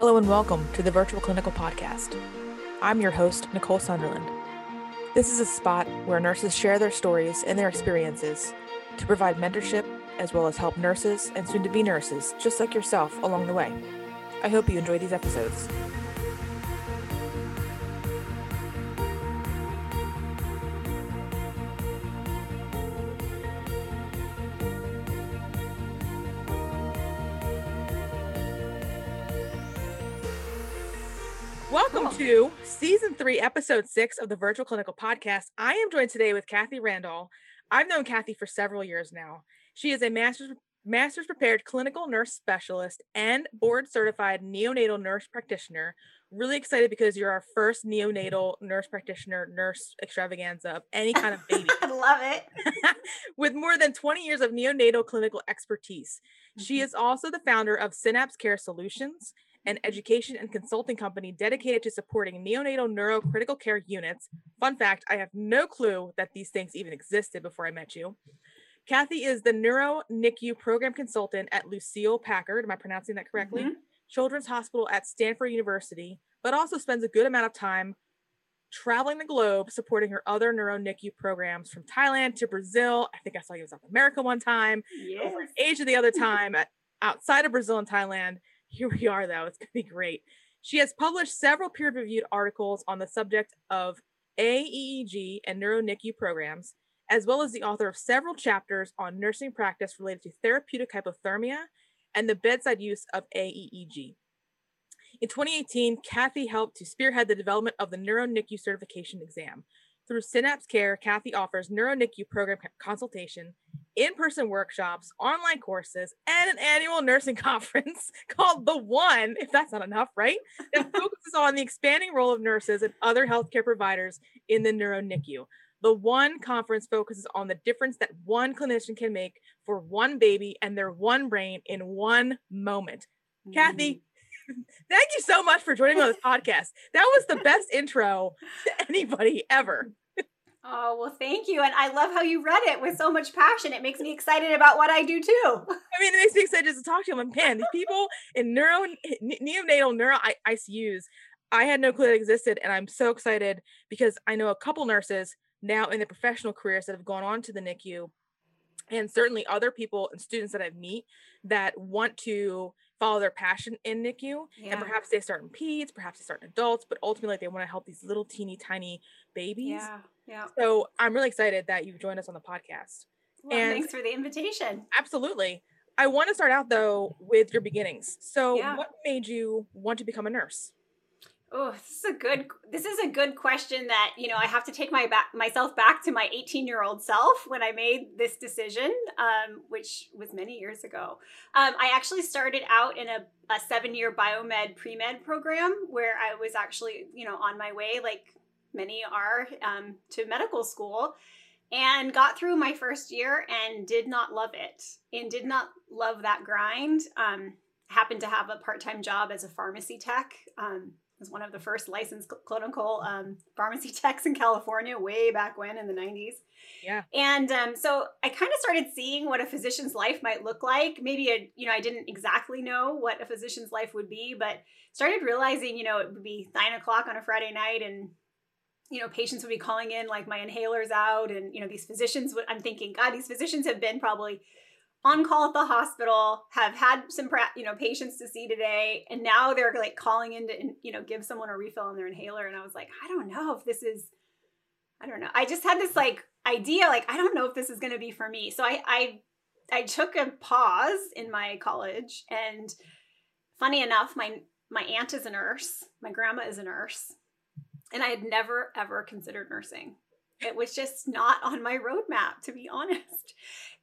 Hello and welcome to the Virtual Clinical Podcast. I'm your host, Nicole Sunderland. This is a spot where nurses share their stories and their experiences to provide mentorship as well as help nurses and soon to be nurses, just like yourself, along the way. I hope you enjoy these episodes. To season three, episode six of the Virtual Clinical Podcast. I am joined today with Kathi Randall. I've known Kathi for several years now. She is a master's master's prepared clinical nurse specialist and board certified neonatal nurse practitioner. Really excited because you're our first neonatal nurse practitioner, nurse extravaganza of any kind of baby. I love it. With more than 20 years of neonatal clinical expertise. She Mm-hmm. is also the founder of Synapse Care Solutions, an education and consulting company dedicated to supporting neonatal neurocritical care units. Fun fact I have no clue that these things even existed before I met you. Kathi is the Neuro NICU program consultant at Lucile Packard. Am I pronouncing that correctly? Mhm. Children's Hospital at Stanford University, but also spends a good amount of time traveling the globe supporting her other Neuro NICU programs from Thailand to Brazil. I think I saw you in South America one time, over Yes. Asia the other time, outside of Brazil and Thailand. Here we are, though. It's going to be great. She has published several peer reviewed articles on the subject of AEEG and Neuro NICU programs, as well as the author of several chapters on nursing practice related to therapeutic hypothermia and the bedside use of AEEG. In 2018, Kathi helped to spearhead the development of the Neuro NICU certification exam. Through Synapse Care, Kathi offers Neuro NICU program consultation, in person workshops, online courses, and an annual nursing conference called The One, if that's not enough, right? That focuses on the expanding role of nurses and other healthcare providers in the Neuro NICU. The One conference focuses on the difference that one clinician can make for one baby and their one brain in one moment. Kathi, thank you so much for joining me on this podcast. That was the best intro to anybody ever. Oh, well, thank you. And I love how you read it with so much passion. It makes me excited about what I do too. I mean, it makes me excited just to talk to you. I'm like, man, these people in neuro, neonatal neuro ICUs, I had no clue that existed. And I'm so excited because I know a couple nurses now in their professional careers that have gone on to the NICU and certainly other people and students that I meet that want to follow their passion in NICU. And perhaps they start in peds, perhaps they start in adults, but ultimately they want to help these little teeny tiny babies. yeah. Yeah. So I'm really excited that you've joined us on the podcast. Well, And- thanks for the invitation. Absolutely. I want to start out though with your beginnings. So, Yeah. what made you want to become a nurse? Oh, this is a good this is a good question that, you know, I have to take my back myself back to my 18-year-old self when I made this decision, um, which was many years ago. Um, I actually started out in a, a seven-year biomed pre-med program where I was actually, you know, on my way, like many are, um, to medical school and got through my first year and did not love it and did not love that grind. Um, happened to have a part-time job as a pharmacy tech. Was one of the first licensed cl- clinical um, pharmacy techs in California way back when in the 90s. Yeah. And um, so I kind of started seeing what a physician's life might look like. Maybe, a, you know, I didn't exactly know what a physician's life would be, but started realizing, you know, it would be nine o'clock on a Friday night and you know, patients would be calling in like my inhalers out, and you know, these physicians would. I'm thinking, God, these physicians have been probably on call at the hospital, have had some, you know, patients to see today, and now they're like calling in to, you know, give someone a refill on their inhaler. And I was like, I don't know if this is, I don't know. I just had this like idea, like I don't know if this is going to be for me. So I, I, I took a pause in my college, and funny enough, my my aunt is a nurse, my grandma is a nurse, and I had never ever considered nursing. It was just not on my roadmap, to be honest.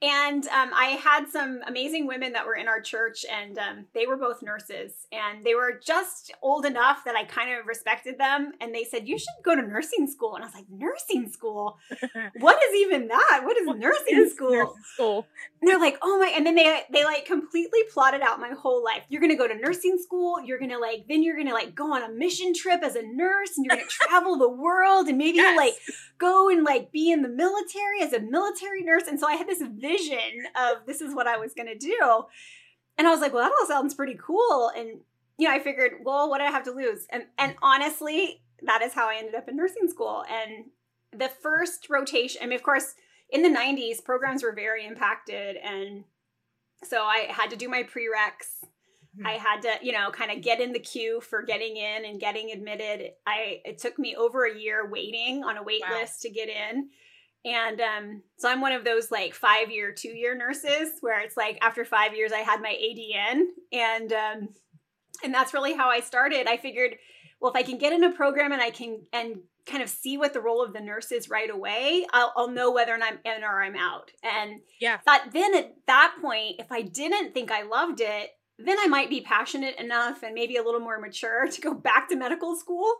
And um, I had some amazing women that were in our church, and um, they were both nurses, and they were just old enough that I kind of respected them. And they said, "You should go to nursing school." And I was like, "Nursing school? What is even that? What is What nursing is school?" nursing school. And they're like, oh my, and then they they like completely plotted out my whole life. You're gonna go to nursing school, you're gonna like, then you're gonna like go on a mission trip as a nurse, and you're gonna travel the world, and maybe you'll like go and like be in the military as a military nurse. And so I had this vision of this is what I was gonna do. And I was like, well, that all sounds pretty cool. And you know, I figured, well, what do I have to lose? And and honestly, that is how I ended up in nursing school. And the first rotation, I mean, of course, in the 90s, programs were very impacted. And so I had to do my prereqs. Mm-hmm. I had to, you know, kind of get in the queue for getting in and getting admitted. I it took me over a year waiting on a wait wow. list to get in. And um, so I'm one of those like five year, two year nurses where it's like after five years I had my ADN, and um, and that's really how I started. I figured, well, if I can get in a program and I can and kind of see what the role of the nurse is right away, I'll, I'll know whether I'm in or I'm out. And yeah, thought then at that point, if I didn't think I loved it, then I might be passionate enough and maybe a little more mature to go back to medical school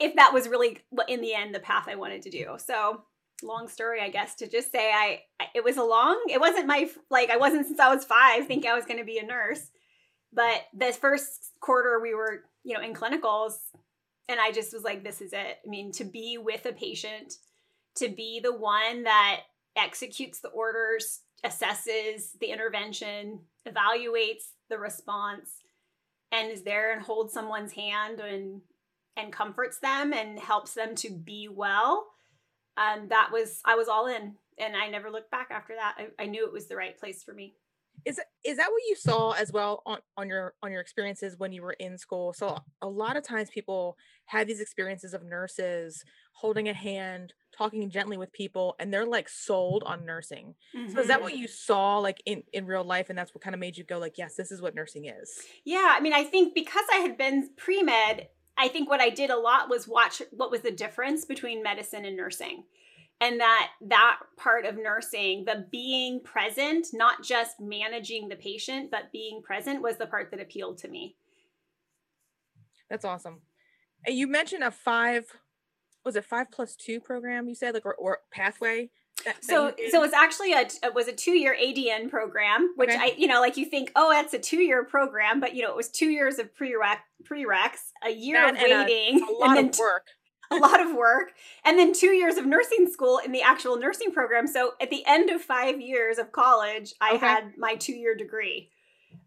if that was really in the end the path I wanted to do. So long story i guess to just say I, it was a long it wasn't my like i wasn't since i was five thinking i was going to be a nurse. But the first quarter we were you know in clinicals and i just was like this is it. I mean to be with a patient to be the one that executes the orders assesses the intervention evaluates the response and is there and holds someone's hand and and comforts them and helps them to be well um, that was I was all in, and I never looked back after that. I, I knew it was the right place for me. Is is that what you saw as well on on your on your experiences when you were in school? So a lot of times people have these experiences of nurses holding a hand, talking gently with people, and they're like sold on nursing. Mm-hmm. So is that what mm-hmm. you saw like in in real life, and that's what kind of made you go like, yes, this is what nursing is? Yeah, I mean, I think because I had been pre med I think what I did a lot was watch what was the difference between medicine and nursing. And that that part of nursing, the being present, not just managing the patient, but being present was the part that appealed to me. That's awesome. And you mentioned a five was it five plus two program you said like or, or pathway so so it's actually a it was a two year ADN program, which okay. I you know like you think oh that's a two year program, but you know it was two years of prereq prereqs, a year that of waiting, a, a lot of work. a lot of work, and then two years of nursing school in the actual nursing program. So at the end of five years of college, I okay. had my two year degree.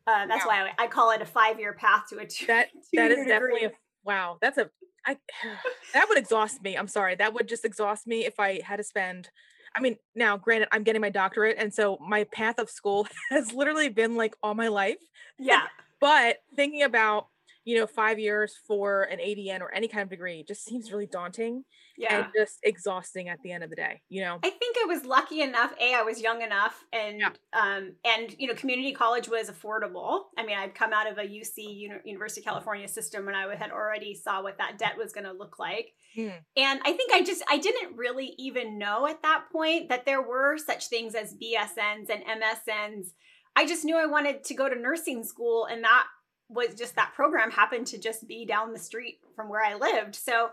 Uh, that's wow. why I, I, call it a five year path to a two. That that is definitely a wow. That's a I that would exhaust me. I'm sorry. That would just exhaust me if I had to spend I mean, now granted, I'm getting my doctorate, and so my path of school has literally been like all my life. Yeah. but thinking about, you know, five years for an ADN or any kind of degree just seems really daunting yeah. and just exhausting at the end of the day you know i think i was lucky enough a i was young enough and yeah. um and you know community college was affordable i mean i'd come out of a uc university of california system when i had already saw what that debt was going to look like mm. and i think i just i didn't really even know at that point that there were such things as bsns and msns i just knew i wanted to go to nursing school and that was just that program happened to just be down the street from where i lived so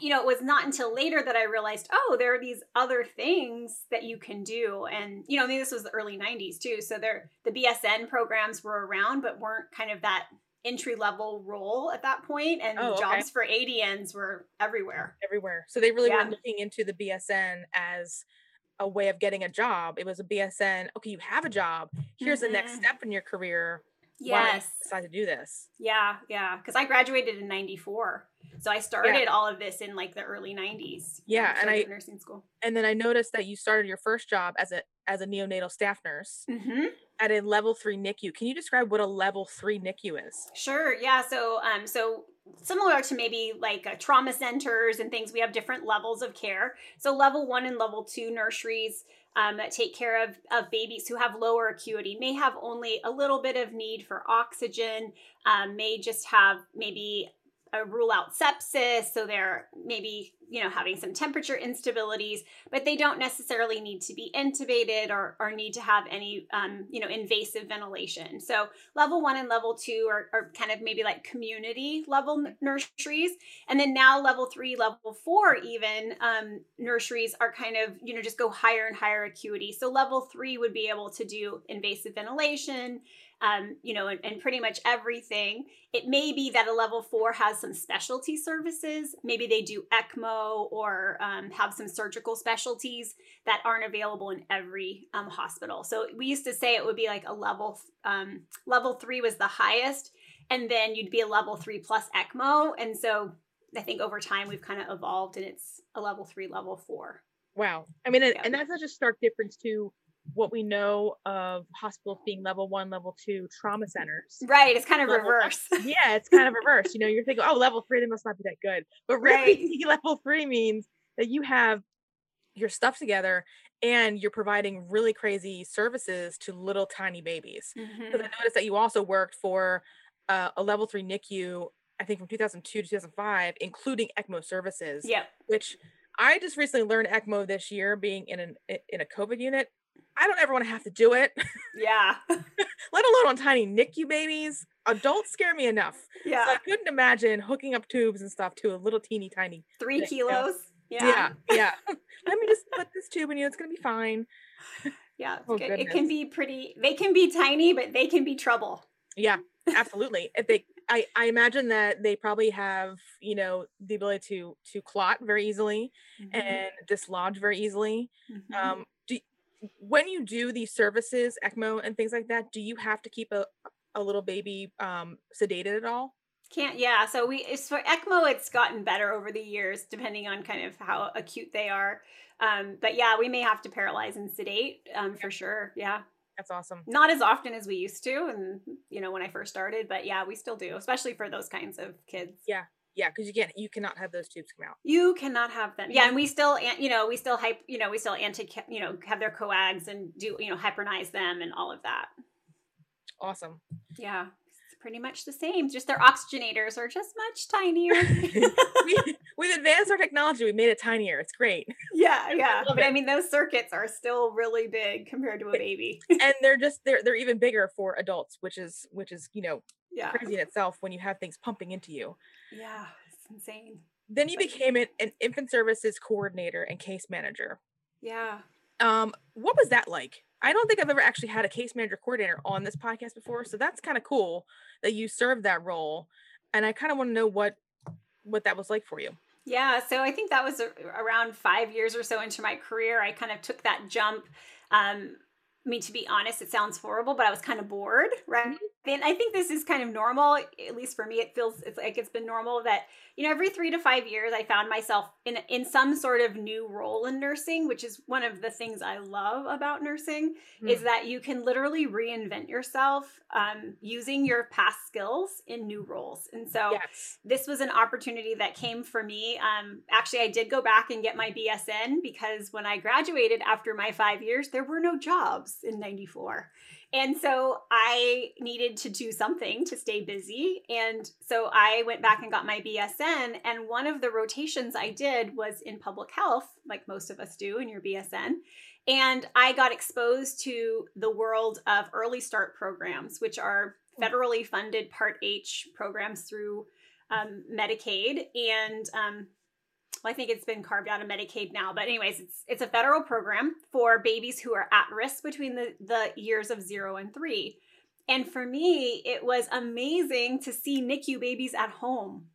you know, it was not until later that I realized, oh, there are these other things that you can do. And, you know, I mean, this was the early 90s too. So there, the BSN programs were around, but weren't kind of that entry level role at that point, And oh, okay. jobs for ADNs were everywhere. Everywhere. So they really yeah. were looking into the BSN as a way of getting a job. It was a BSN. Okay, you have a job. Here's mm-hmm. the next mm-hmm. step in your career. Yes. Why decide to do this? Yeah, yeah. Because I graduated in '94. So I started yeah. all of this in like the early 90s. Yeah, and I nursing school. And then I noticed that you started your first job as a as a neonatal staff nurse mm-hmm. at a level three NICU. Can you describe what a level three NICU is? Sure. Yeah. So um so similar to maybe like uh, trauma centers and things, we have different levels of care. So level one and level two nurseries. Um, take care of, of babies who have lower acuity may have only a little bit of need for oxygen um, may just have maybe uh, rule out sepsis so they're maybe you know having some temperature instabilities but they don't necessarily need to be intubated or, or need to have any um, you know invasive ventilation. So level one and level two are, are kind of maybe like community level nurseries. And then now level three level four even um, nurseries are kind of you know just go higher and higher acuity. So level three would be able to do invasive ventilation um, you know, and, and, pretty much everything. It may be that a level four has some specialty services. Maybe they do ECMO or um, have some surgical specialties that aren't available in every um, hospital. So we used to say it would be like a level um, level three was the highest, and then you'd be a level three plus ECMO. And so I think over time we've kind of evolved and it's a level three, level four. Wow. I mean, yeah. and that's such a stark difference to what we know of hospitals being level one, level two trauma centers. Right. It's kind of level reverse. One. Yeah, it's kind of reverse. You know, you're thinking, oh, level three, they must not be that good. But really, right. level three means that you have your stuff together and you're providing really crazy services to little tiny babies. Because mm-hmm. I noticed that you also worked for uh, a level three NICU, I think from 2002 to 2005, including ECMO services. Yeah. Which I just recently learned ECMO this year, being in an in a COVID unit. I don't ever want to have to do it. Yeah. Let alone on tiny NICU babies. Adults scare me enough. Yeah. So I couldn't imagine hooking up tubes and stuff to a little teeny tiny three thing, kilos. You know? Yeah. Yeah. yeah. Let me just put this tube in you. It's gonna be fine. Yeah. Oh, it can be pretty they can be tiny, but they can be trouble. Yeah, absolutely. if they I, I imagine that they probably have, you know, the ability to to clot very easily mm-hmm. and dislodge very easily. Mm-hmm. Um when you do these services, ECMO and things like that, do you have to keep a, a little baby um sedated at all? Can't yeah. So we for ECMO, it's gotten better over the years, depending on kind of how acute they are. Um, but yeah, we may have to paralyze and sedate um, for sure. Yeah. That's awesome. Not as often as we used to, and you know when I first started, but yeah, we still do, especially for those kinds of kids. Yeah, yeah, because you can't, you cannot have those tubes come out. You cannot have them. Yeah, and we still, you know, we still hype, you know, we still anti, you know, have their coags and do, you know, heparinize them and all of that. Awesome. Yeah it's pretty much the same. Just their oxygenators are just much tinier. we, we've advanced our technology. We made it tinier. It's great. Yeah, yeah. I but it. I mean, those circuits are still really big compared to a baby. and they're just they're they're even bigger for adults, which is which is you know yeah. crazy in itself when you have things pumping into you. Yeah, it's insane. Then you became an, an infant services coordinator and case manager. Yeah. Um, what was that like? I don't think I've ever actually had a case manager coordinator on this podcast before, so that's kind of cool that you served that role. And I kind of want to know what what that was like for you. Yeah, so I think that was around five years or so into my career. I kind of took that jump. Um, I mean, to be honest, it sounds horrible, but I was kind of bored, right? And I think this is kind of normal, at least for me. It feels it's like it's been normal that you know every three to five years I found myself in in some sort of new role in nursing, which is one of the things I love about nursing mm. is that you can literally reinvent yourself um, using your past skills in new roles. And so yes. this was an opportunity that came for me. Um, actually, I did go back and get my BSN because when I graduated after my five years, there were no jobs in '94. And so I needed to do something to stay busy. And so I went back and got my BSN. And one of the rotations I did was in public health, like most of us do in your BSN. And I got exposed to the world of early start programs, which are federally funded Part H programs through um, Medicaid. And um, well, I think it's been carved out of Medicaid now, but anyways, it's it's a federal program for babies who are at risk between the, the years of zero and three. And for me, it was amazing to see NICU babies at home.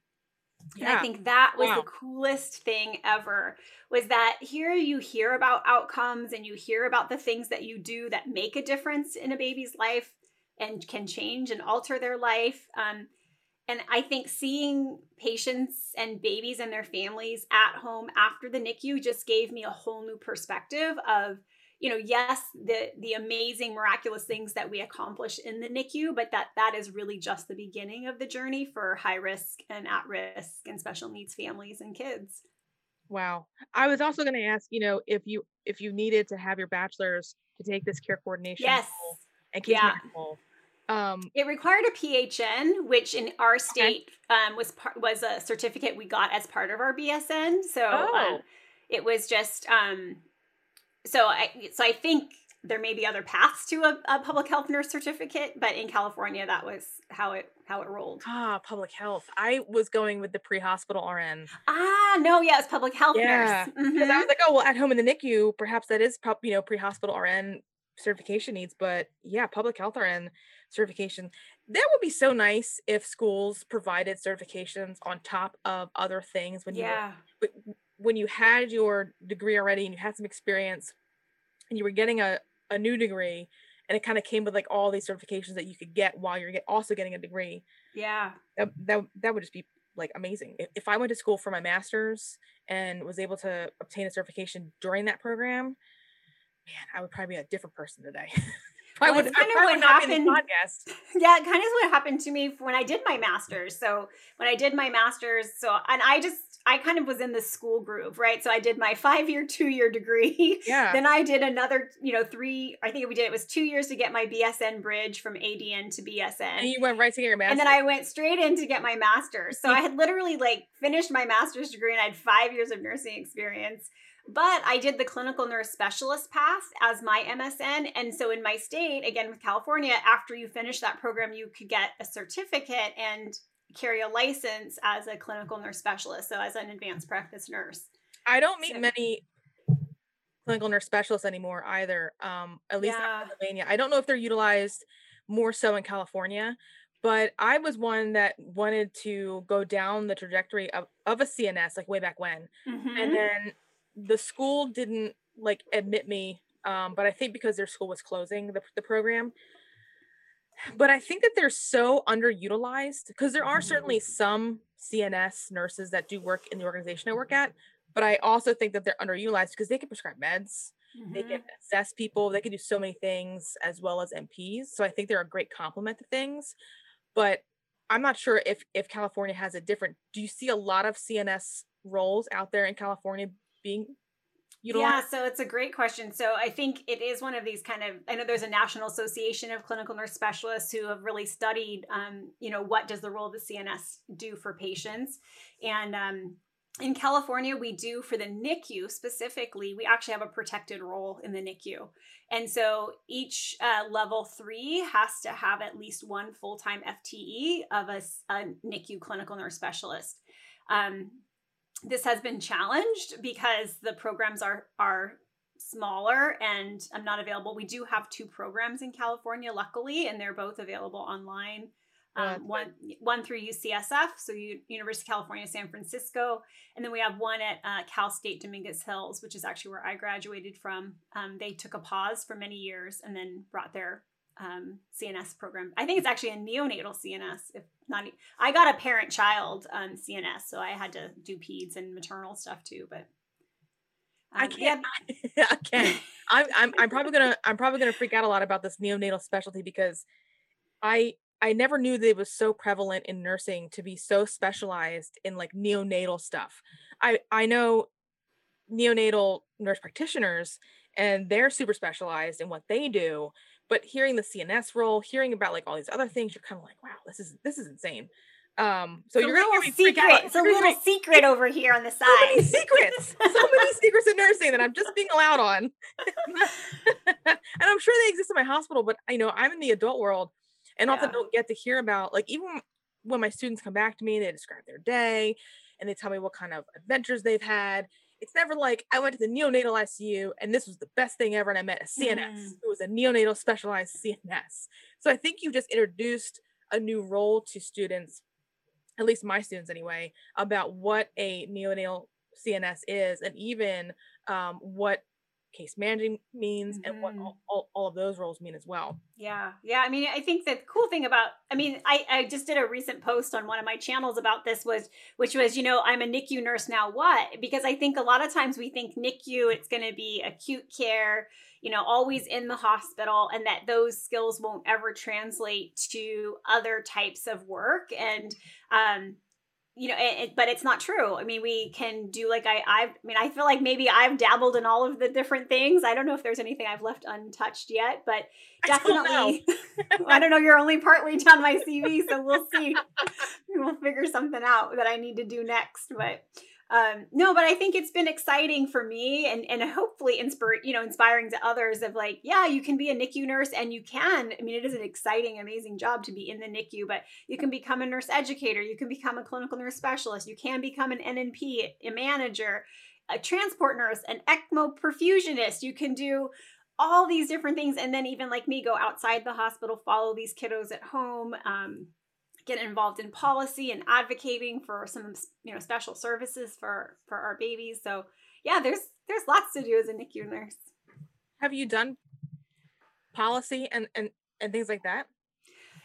Yeah. And I think that was wow. the coolest thing ever was that here you hear about outcomes and you hear about the things that you do that make a difference in a baby's life and can change and alter their life. Um, and I think seeing patients and babies and their families at home after the NICU just gave me a whole new perspective of, you know, yes, the the amazing miraculous things that we accomplish in the NICU, but that that is really just the beginning of the journey for high risk and at risk and special needs families and kids. Wow. I was also going to ask, you know, if you if you needed to have your bachelor's to take this care coordination yes. and yeah. Um, it required a PHN, which in our state okay. um, was par- was a certificate we got as part of our BSN. So oh. um, it was just um, so I so I think there may be other paths to a, a, public health nurse certificate, but in California, that was how it how it rolled. Ah, public health. I was going with the pre-hospital RN. Ah, no, yeah, it's public health yeah. nurse. Because mm-hmm. I was like, oh well, at home in the NICU, perhaps that is you know pre-hospital RN certification needs, but yeah, public health RN certification. That would be so nice if schools provided certifications on top of other things when you yeah. were, when you had your degree already and you had some experience and you were getting a, a new degree and it kind of came with like all these certifications that you could get while you're get, also getting a degree. Yeah. That, that that would just be like amazing. If, if I went to school for my master's and was able to obtain a certification during that program, man, I would probably be a different person today. well, would, kind of what happened. Podcast. Yeah, kind of what happened to me when I did my master's. So when I did my master's, so and I just I kind of was in the school groove, right? So I did my five year, two year degree. Yeah. then I did another, you know, three. I think we did it was two years to get my BSN bridge from ADN to BSN. And you went right to get your master's. And then I went straight in to get my master's. So I had literally like finished my master's degree and I had five years of nursing experience. But I did the clinical nurse specialist path as my MSN. And so in my state, again with California, after you finish that program, you could get a certificate and carry a license as a clinical nurse specialist. So as an advanced practice nurse. I don't meet so, many clinical nurse specialists anymore either. Um, at least yeah. in Pennsylvania. I don't know if they're utilized more so in California, but I was one that wanted to go down the trajectory of, of a CNS like way back when. Mm-hmm. And then the school didn't like admit me um, but I think because their school was closing the, the program. But I think that they're so underutilized because there are certainly some CNS nurses that do work in the organization I work at, but I also think that they're underutilized because they can prescribe meds, mm-hmm. they can mm-hmm. assess people, they can do so many things as well as NPs. So I think they're a great complement to things. But I'm not sure if if California has a different. Do you see a lot of CNS roles out there in California being utilized? Yeah, so it's a great question. So I think it is one of these kind of. I know there's a National Association of Clinical Nurse Specialists who have really studied, um, you know, what does the role of the CNS do for patients, and um, in California, we do for the NICU specifically, we actually have a protected role in the NICU. And so each uh, level three has to have at least one full time FTE of a, a, NICU clinical nurse specialist. Um, this has been challenged because the programs are are smaller and I'm not available. We do have two programs in California, luckily, and they're both available online. Um, one one through UCSF, so U- University of California, San Francisco, and then we have one at uh, Cal State Dominguez Hills, which is actually where I graduated from. Um, they took a pause for many years and then brought their um, CNS program. I think it's actually a neonatal CNS, if not. I got a parent-child um, CNS, so I had to do peds and maternal stuff too. But um, I can't. Yeah. I can't. I'm, I'm. I'm probably gonna. I'm probably gonna freak out a lot about this neonatal specialty because I. I never knew that it was so prevalent in nursing to be so specialized in like neonatal stuff. I I know neonatal nurse practitioners and they're super specialized in what they do but hearing the CNS role, hearing about like all these other things, you're kind of like, wow, this is this is insane. Um, so it's you're gonna hear secret. It's a little secret over here on the side. So many secrets. so many secrets in nursing that I'm just being allowed on. and I'm sure they exist in my hospital, but I know I'm in the adult world and yeah. often don't get to hear about like even when my students come back to me, they describe their day and they tell me what kind of adventures they've had it's never like I went to the neonatal ICU and this was the best thing ever and I met a CNS mm. who was a neonatal specialized CNS. So I think you just introduced a new role to students, at least my students anyway, about what a neonatal CNS is and even um, what case managing means mm-hmm. and what mm-hmm. all, all, of those roles mean as well yeah yeah i mean i think the cool thing about i mean I, I just did a recent post on one of my channels about this was which was you know i'm a nicu nurse now what because i think a lot of times we think nicu it's going to be acute care you know always in the hospital and that those skills won't ever translate to other types of work and um you know it, it, but it's not true. I mean we can do like i i mean i feel like maybe i've dabbled in all of the different things. I don't know if there's anything i've left untouched yet but definitely I don't, I don't know you're only partly down my cv so we'll see. We'll figure something out that i need to do next but um, no, but I think it's been exciting for me and, and hopefully inspire, you know, inspiring to others of like, yeah, you can be a NICU nurse and you can. I mean, it is an exciting, amazing job to be in the NICU, but you can become a nurse educator, you can become a clinical nurse specialist, you can become an NNP, a manager, a transport nurse, an ECMO perfusionist. You can do all these different things. And then even like me, go outside the hospital, follow these kiddos at home. Um, get involved in policy and advocating for some you know special services for for our babies so yeah there's there's lots to do as a nicu nurse have you done policy and and and things like that?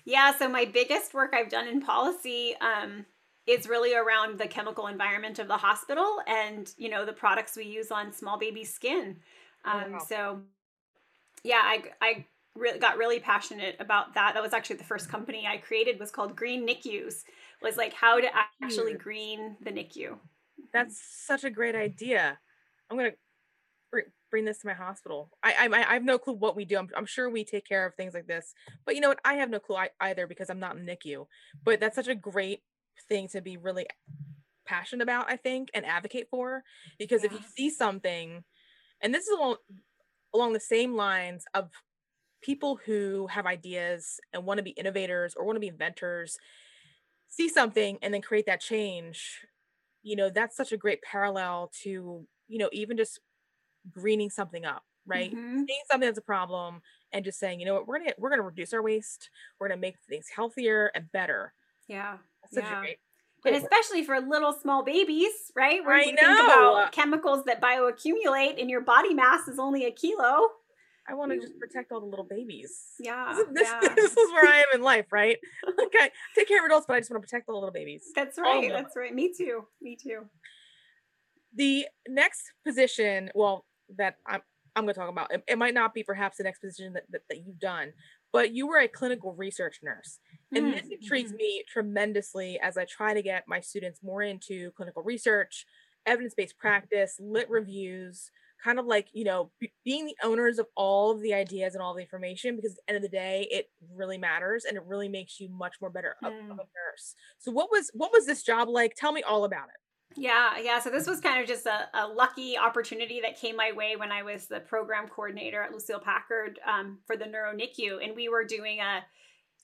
Yeah, so my biggest work I've done in policy um, is really around the chemical environment of the hospital and you know the products we use on small baby skin. Um, wow. So yeah, I I really got really passionate about that. That was actually the first company I created was called Green NICUs. Was like how to actually green the NICU. That's such a great idea. I'm gonna bring this to my hospital. I I, I have no clue what we do. I'm, I'm sure we take care of things like this, but you know what? I have no clue either because I'm not in NICU. But that's such a great thing to be really passionate about. I think and advocate for because yeah. if you see something, and this is along along the same lines of people who have ideas and want to be innovators or want to be inventors see something and then create that change you know that's such a great parallel to you know even just greening something up right mm-hmm. seeing something that's a problem and just saying you know what we're gonna we're gonna reduce our waste we're gonna make things healthier and better yeah yeah. Great, and especially for little small babies, right? Where I you know. think about chemicals that bioaccumulate and your body mass is only a kilo. I want to just protect all the little babies. Yeah this, yeah. this, is where I am in life, right? Okay, take care of adults, but I just want to protect the little babies. That's right. That's right. Me too. Me too. The next position, well, that I'm I'm going to talk about, it, it, might not be perhaps the next position that, that, that you've done, but you were a clinical research nurse. And mm-hmm. this intrigues mm-hmm. me tremendously as I try to get my students more into clinical research, evidence based practice, lit reviews, kind of like you know b- being the owners of all of the ideas and all the information because at the end of the day it really matters and it really makes you much more better of, of, a mm. nurse. So what was what was this job like? Tell me all about it. Yeah yeah so this was kind of just a, a lucky opportunity that came my way when i was the program coordinator at lucile packard um, for the neuro nicu. And we were doing a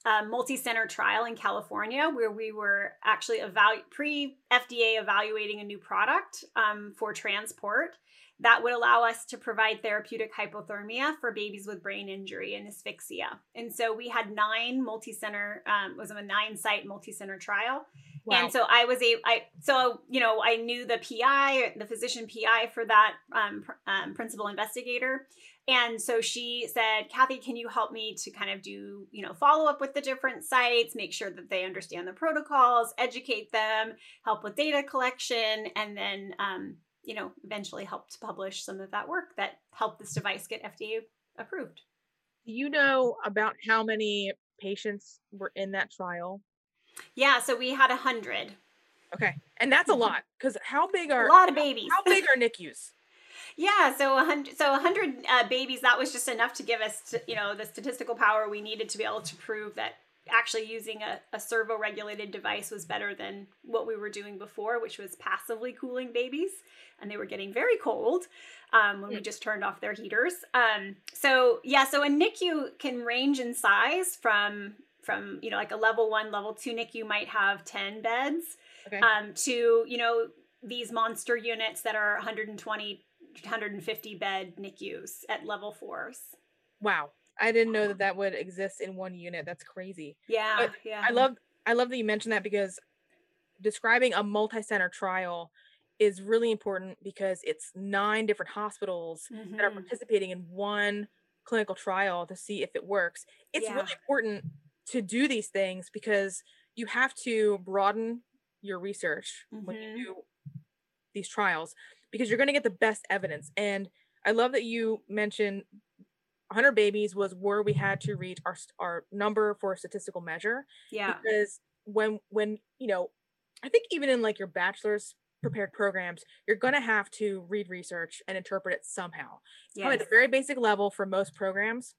a multi-center trial in California where we were actually evalu- pre-FDA evaluating a new product um, for transport that would allow us to provide therapeutic hypothermia for babies with brain injury and asphyxia. And so we had nine multi-center, um, was a nine-site multi-center trial. Wow. And so I was a, I so you know I knew the PI, the physician PI for that um, um, principal investigator, and so she said, Kathi, can you help me to kind of do you know follow up with the different sites, make sure that they understand the protocols, educate them, help with data collection, and then um, you know, eventually helped publish some of that work that helped this device get FDA approved. Do you know about how many patients were in that trial? Yeah, so we had a hundred. Okay, and that's a lot because how big are a lot of babies? How, how big are NICUs? yeah, so a hundred, so a hundred uh, babies. That was just enough to give us, you know, the statistical power we needed to be able to prove that actually using a, a servo regulated device was better than what we were doing before, which was passively cooling babies. And they were getting very cold um, when we mm. just turned off their heaters. Um, so yeah, so a NICU can range in size from from you know like a level one, level two NICU might have ten beds okay. um, to you know these monster units that are 120, 150 bed NICUs at level fours. Wow. I didn't know that that would exist in one unit. That's crazy. Yeah, but yeah. I love I love that you mentioned that because describing a multi-center trial is really important because it's nine different hospitals mm-hmm. that are mm-hmm. participating in one clinical trial to see if it works. It's yeah. really important to do these things because you have to broaden your research mm-hmm. when you mm-hmm. do these trials because you're going to get the best evidence. And I love that you mentioned 100 babies was where we had to reach our our number for a statistical measure. Yeah. Because when when you know, I think even in like your bachelor's prepared programs, you're going to have to read research and interpret it somehow. Yes. At a very basic level for most programs,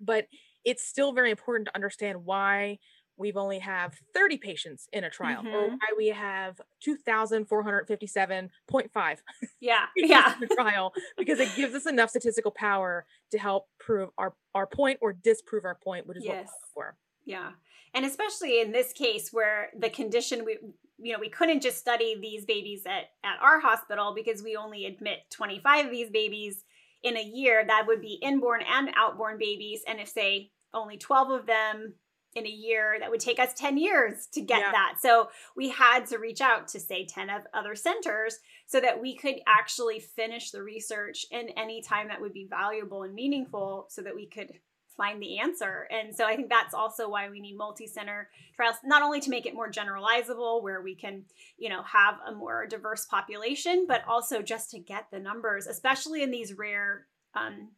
but it's still very important to understand why we've only have 30 patients in a trial mm-hmm. or why we have 2457.5 yeah yeah trial because it gives us enough statistical power to help prove our our point or disprove our point which is yes. what we're for yeah and especially in this case where the condition we you know we couldn't just study these babies at at our hospital because we only admit 25 of these babies in a year that would be inborn and outborn babies and if say only 12 of them in a year that would take us 10 years to get yeah. that. So we had to reach out to say 10 of other centers so that we could actually finish the research in any time that would be valuable and meaningful so that we could find the answer. And so I think that's also why we need multi-center trials, not only to make it more generalizable, where we can, you know, have a more diverse population, but also just to get the numbers, especially in these rare, um,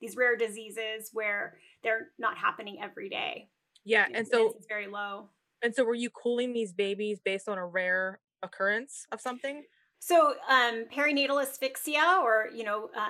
these rare diseases where they're not happening every day. Yeah, and so it's very low. And so, were you cooling these babies based on a rare occurrence of something? So, um, perinatal asphyxia, or you know, uh,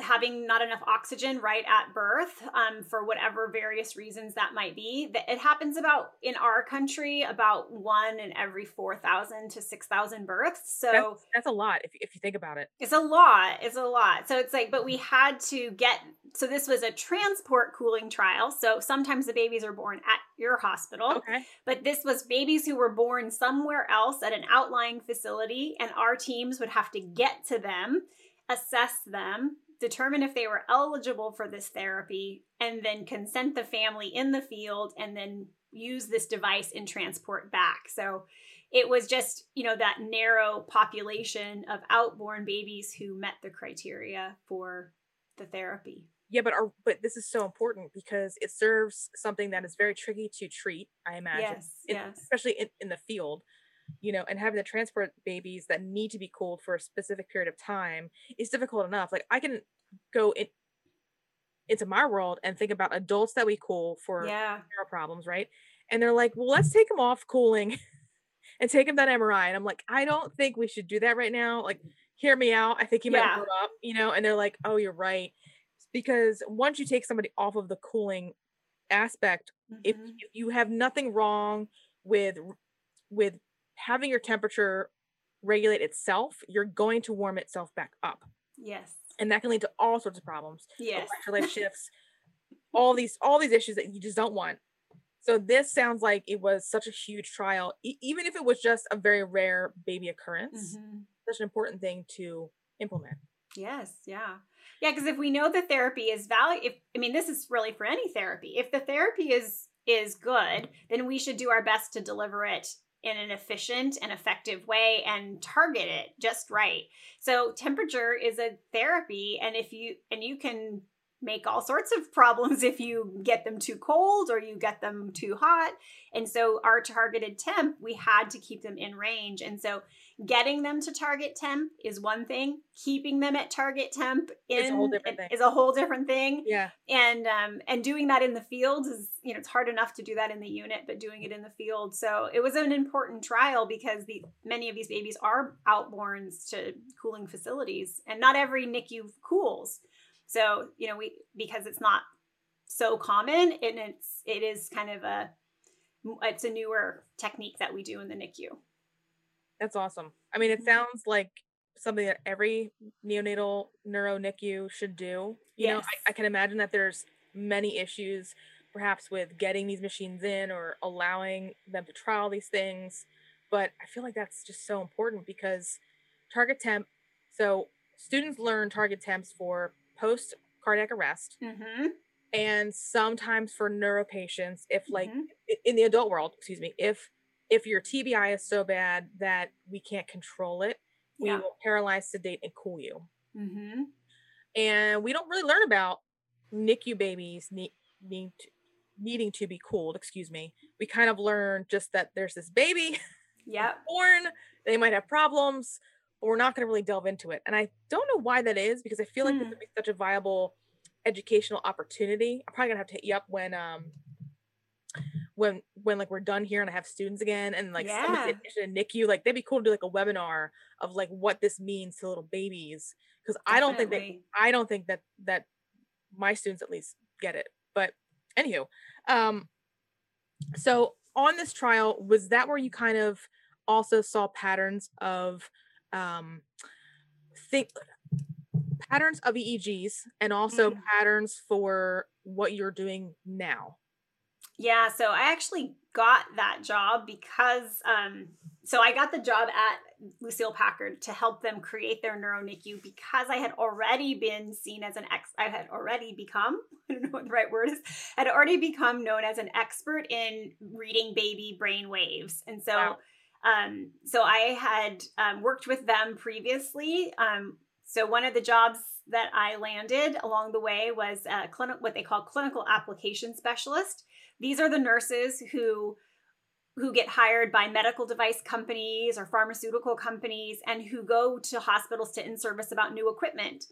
having not enough oxygen right at birth um, for whatever various reasons that might be it happens about in our country about one in every 4000 to 6000 births. So that's, that's, a lot if, if you think about it. It's a lot it's a lot. So it's like but we had to get so this was a transport cooling trial. So sometimes the babies are born at your hospital okay. but this was babies who were born somewhere else at an outlying facility and our teams would have to get to them assess them determine if they were eligible for this therapy, and then consent the family in the field, and then use this device and transport back. So it was just, you know, that narrow population of outborn babies who met the criteria for the therapy. Yeah, but our but this is so important because it serves something that is very tricky to treat, I imagine. Yes, in, yes. Especially in, in the field you know, and having to transport babies that need to be cooled for a specific period of time is difficult enough. Like I can go in into my world and think about adults that we cool for yeah. problems, right? And they're like, well, let's take them off cooling and take them that MRI. And I'm like, I don't think we should do that right now. Like, hear me out. I think you might yeah. blow up, you know? And they're like, oh, you're right. Because once you take somebody off of the cooling aspect, mm-hmm. if, if you have nothing wrong with with having your temperature regulate itself, you're going to warm itself back up. Yes. And that can lead to all sorts of problems. Yes. Electrolyte shifts, all these all these issues that you just don't want. So this sounds like it was such a huge trial, e- even if it was just a very rare baby occurrence. Mm-hmm. Such an important thing to implement. Yes, yeah. Yeah, because if we know the therapy is value if I mean this is really for any therapy. If the therapy is is good, then we should do our best to deliver it in an efficient and effective way and target it just right. So temperature is a therapy and if you and you can make all sorts of problems if you get them too cold or you get them too hot. And so our targeted temp, we had to keep them in range. And so getting them to target temp is one thing. Keeping them at target temp is a whole different thing. Is a whole different thing. Yeah. And um and doing that in the field is, you know, it's hard enough to do that in the unit, but doing it in the field. So it was an important trial because the many of these babies are outborns to cooling facilities and not every NICU cools. So, you know, we because it's not so common and it's it is kind of a it's a newer technique that we do in the NICU. That's awesome. I mean, it mm-hmm. sounds like something that every neonatal neuro NICU should do. You yes. know, I, I can imagine that there's many issues perhaps with getting these machines in or allowing them to trial these things. But I feel like that's just so important because target temp. So students learn target temps for post cardiac arrest. Mm-hmm. And sometimes for neuro patients, if like mm-hmm. in the adult world, excuse me, if if your TBI is so bad that we can't control it, we yeah. will paralyze, sedate, and cool you. Mm-hmm. And we don't really learn about NICU babies need, need to, needing to be cooled. Excuse me. We kind of learn just that there's this baby, yeah, born. They might have problems but we're not going to really delve into it. And I don't know why that is because I feel like mm. this hmm. would be such a viable educational opportunity. I'm probably gonna have to hit you up when um when when like we're done here and I have students again and like yeah. somebody's in NICU, like they'd be cool to do like a webinar of like what this means to little babies. Because I don't think they I don't think that that my students at least get it. But anywho, um so on this trial, was that where you kind of also saw patterns of um, think patterns of EEGs and also mm. patterns for what you're doing now. Yeah, so I actually got that job because um so I got the job at Lucile Packard to help them create their neuro NICU because I had already been seen as an ex I had already become I don't know what the right word is had already become known as an expert in reading baby brain waves. And so wow um, so I had um, worked with them previously um, So one of the jobs that I landed along the way was a clinic, what they call clinical application specialist. These are the nurses who who get hired by medical device companies or pharmaceutical companies and who go to hospitals to in service about new equipment.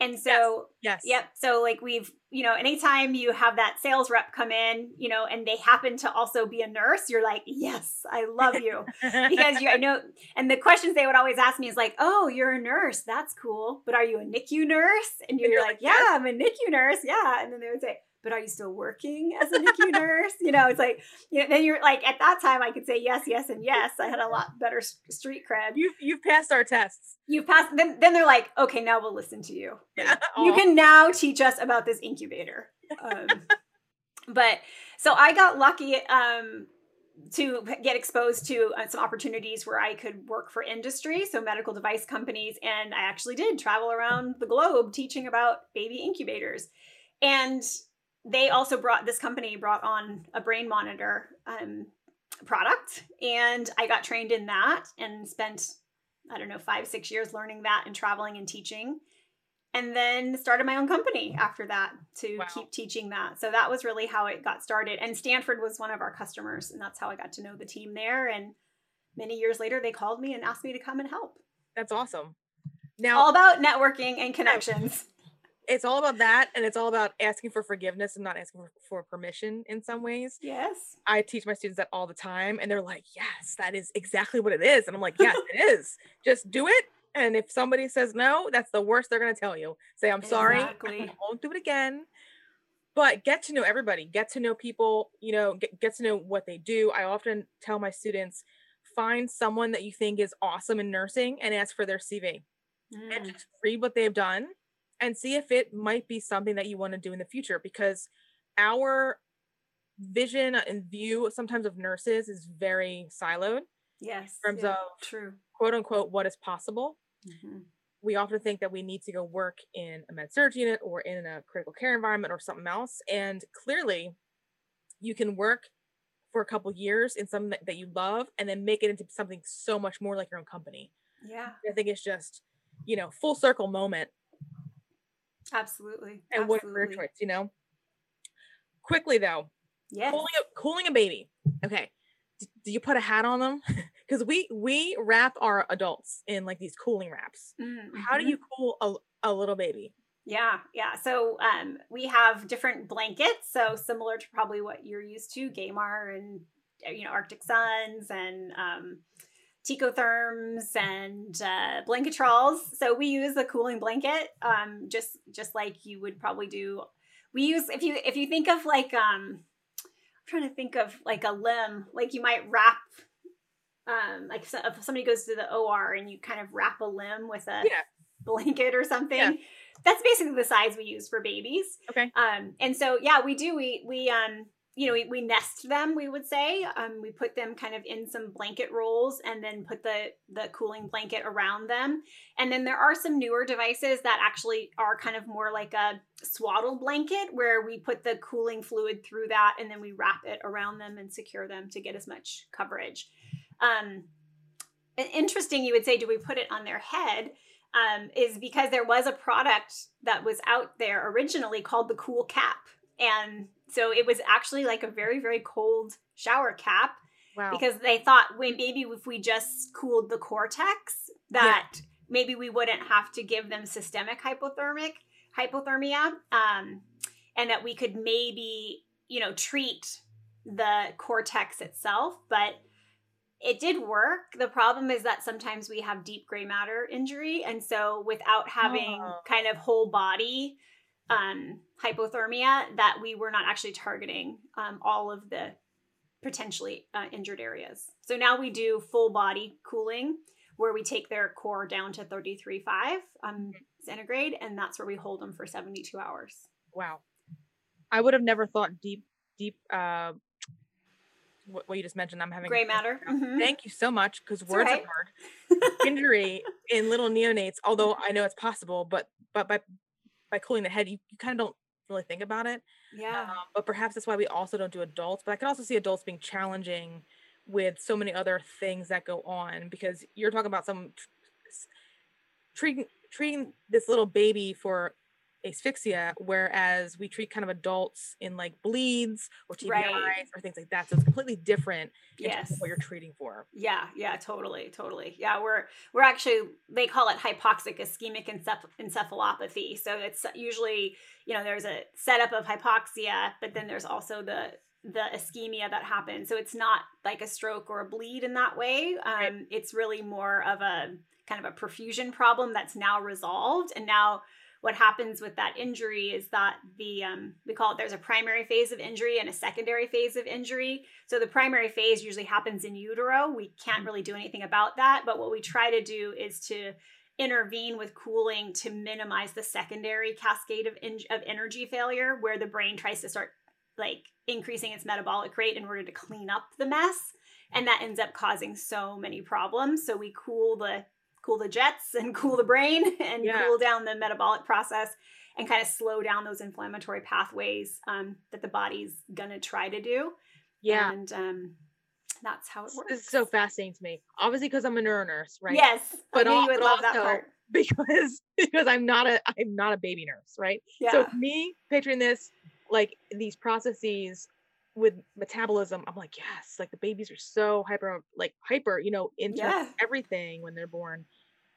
And so, yes. yep. So, like, we've, you know, anytime you have that sales rep come in, you know, and they happen to also be a nurse, you're like, yes, I love you. because you, I know, and the questions they would always ask me is like, oh, you're a nurse. That's cool. But are you a NICU nurse? And you're, and you're like, like, yeah, I'm a NICU nurse. Yeah. And then they would say, but are you still working as a NICU nurse? You know, it's like, you know, then you're like, at that time, I could say yes, yes, and yes. I had a lot better street cred. You've, you've passed our tests. You've passed, then, then they're like, okay, now we'll listen to you. Yeah. You can now teach us about this incubator. Um, but so I got lucky um, to get exposed to uh, some opportunities where I could work for industry, so medical device companies. And I actually did travel around the globe teaching about baby incubators. And they also brought this company brought on a brain monitor um, product and i got trained in that and spent i don't know five six years learning that and traveling and teaching. And then started my own company after that to wow. keep teaching that. So that was really how it got started. And stanford was one of our customers and that's how i got to know the team there. And many years later they called me and asked me to come and help. That's awesome. Now all about networking and connections it's all about that and it's all about asking for forgiveness and not asking for, for, permission in some ways. Yes. I teach my students that all the time and they're like yes that is exactly what it is. And i'm like yes it is. Just do it and if somebody says no that's the worst they're going to tell you. Say i'm sorry exactly. i won't do it again. But get to know everybody get to know people you know get, get to know what they do. I often tell my students find someone that you think is awesome in nursing and ask for their cv mm. and just read what they've done and see if it might be something that you want to do in the future because our vision and view sometimes of nurses is very siloed. Yes. In terms yeah, of true quote unquote what is possible. Mm-hmm. We often think that we need to go work in a med surg unit or in a critical care environment or something else. And clearly you can work for a couple years in something that, that you love and then make it into something so much more like your own company. Yeah. I think it's just, you know, full circle moment Absolutely. And Absolutely. what career choice, you know? Quickly though. Yeah. Cooling a, cooling a baby. Okay. D- do you put a hat on them? Because we we wrap our adults in like these cooling wraps. Mm-hmm. How do you cool a, a little baby? Yeah, yeah. So um, we have different blankets, so similar to probably what you're used to, Gaymar and uh, you know Arctic Suns and um, Tecotherms and uh, Blanketrols. So we use a cooling blanket, um, just just like you would probably do. We use if you if you think of like um, I'm trying to think of like a limb, like you might wrap. Um, like so if somebody goes to the OR and you kind of wrap a limb with a yeah. blanket or something, yeah. that's basically the size we use for babies. Okay. Um, and so yeah, we do. We we um you know, we, we nest them, we would say. Um, we put them kind of in some blanket rolls and then put the, the cooling blanket around them. And then there are some newer devices that actually are kind of more like a swaddle blanket where we put the cooling fluid through that and then we wrap it around them and secure them to get as much coverage. Um, interesting, you would say, do we put it on their head? Um, is because there was a product that was out there originally called the Cool Cap. And so it was actually like a very, very cold shower cap. Wow. Because they thought when maybe if we just cooled the cortex, that yeah. maybe we wouldn't have to give them systemic hypothermic hypothermia. Um, and that we could maybe, you know, treat the cortex itself. But it did work. The problem is that sometimes we have deep gray matter injury. And so without having oh. kind of whole body um, hypothermia that we were not actually targeting um, all of the potentially uh, injured areas. So now we do full body cooling where we take their core down to 33.5 um, centigrade and that's where we hold them for 72 hours. Wow. I would have never thought deep, deep, uh, what, what you just mentioned. I'm having gray matter. Mm-hmm. Thank you so much because words right. are hard. Injury in little neonates, although I know it's possible, but but by by cooling the head, you, you kind of don't really think about it. Yeah. Um, but perhaps that's why we also don't do adults. But I can also see adults being challenging with so many other things that go on because you're talking about some treating treating this little baby for asphyxia, whereas we treat kind of adults in like bleeds or TBIs Right. or things like that. So it's completely different Yes. what you're treating for. Yeah, yeah, totally, totally. Yeah, we're we're actually they call it hypoxic ischemic enceph- encephalopathy. So it's usually you know there's a setup of hypoxia, but then there's also the the ischemia that happens. So it's not like a stroke or a bleed in that way. Um, Right. It's really more of a kind of a perfusion problem that's now resolved, and now what happens with that injury is that the um, we call it there's a primary phase of injury and a secondary phase of injury. So the primary phase usually happens in utero. We can't really do anything about that. But what we try to do is to intervene with cooling to minimize the secondary cascade of, in- of energy failure where the brain tries to start like increasing its metabolic rate in order to clean up the mess. And that ends up causing so many problems. So we cool the cool the jets and cool the brain and Yeah. cool down the metabolic process and kind of slow down those inflammatory pathways um, that the body's gonna try to do Yeah. and um, that's how it works This is so fascinating to me. Obviously, because I'm a neuro nurse, right? yes But i knew you would but love that also- part Because because I'm not a I'm not a baby nurse, right? yeah So me picturing this, like these processes with metabolism, I'm like, yes, like the babies are so hyper, like hyper, you know, into Yeah. everything when they're born.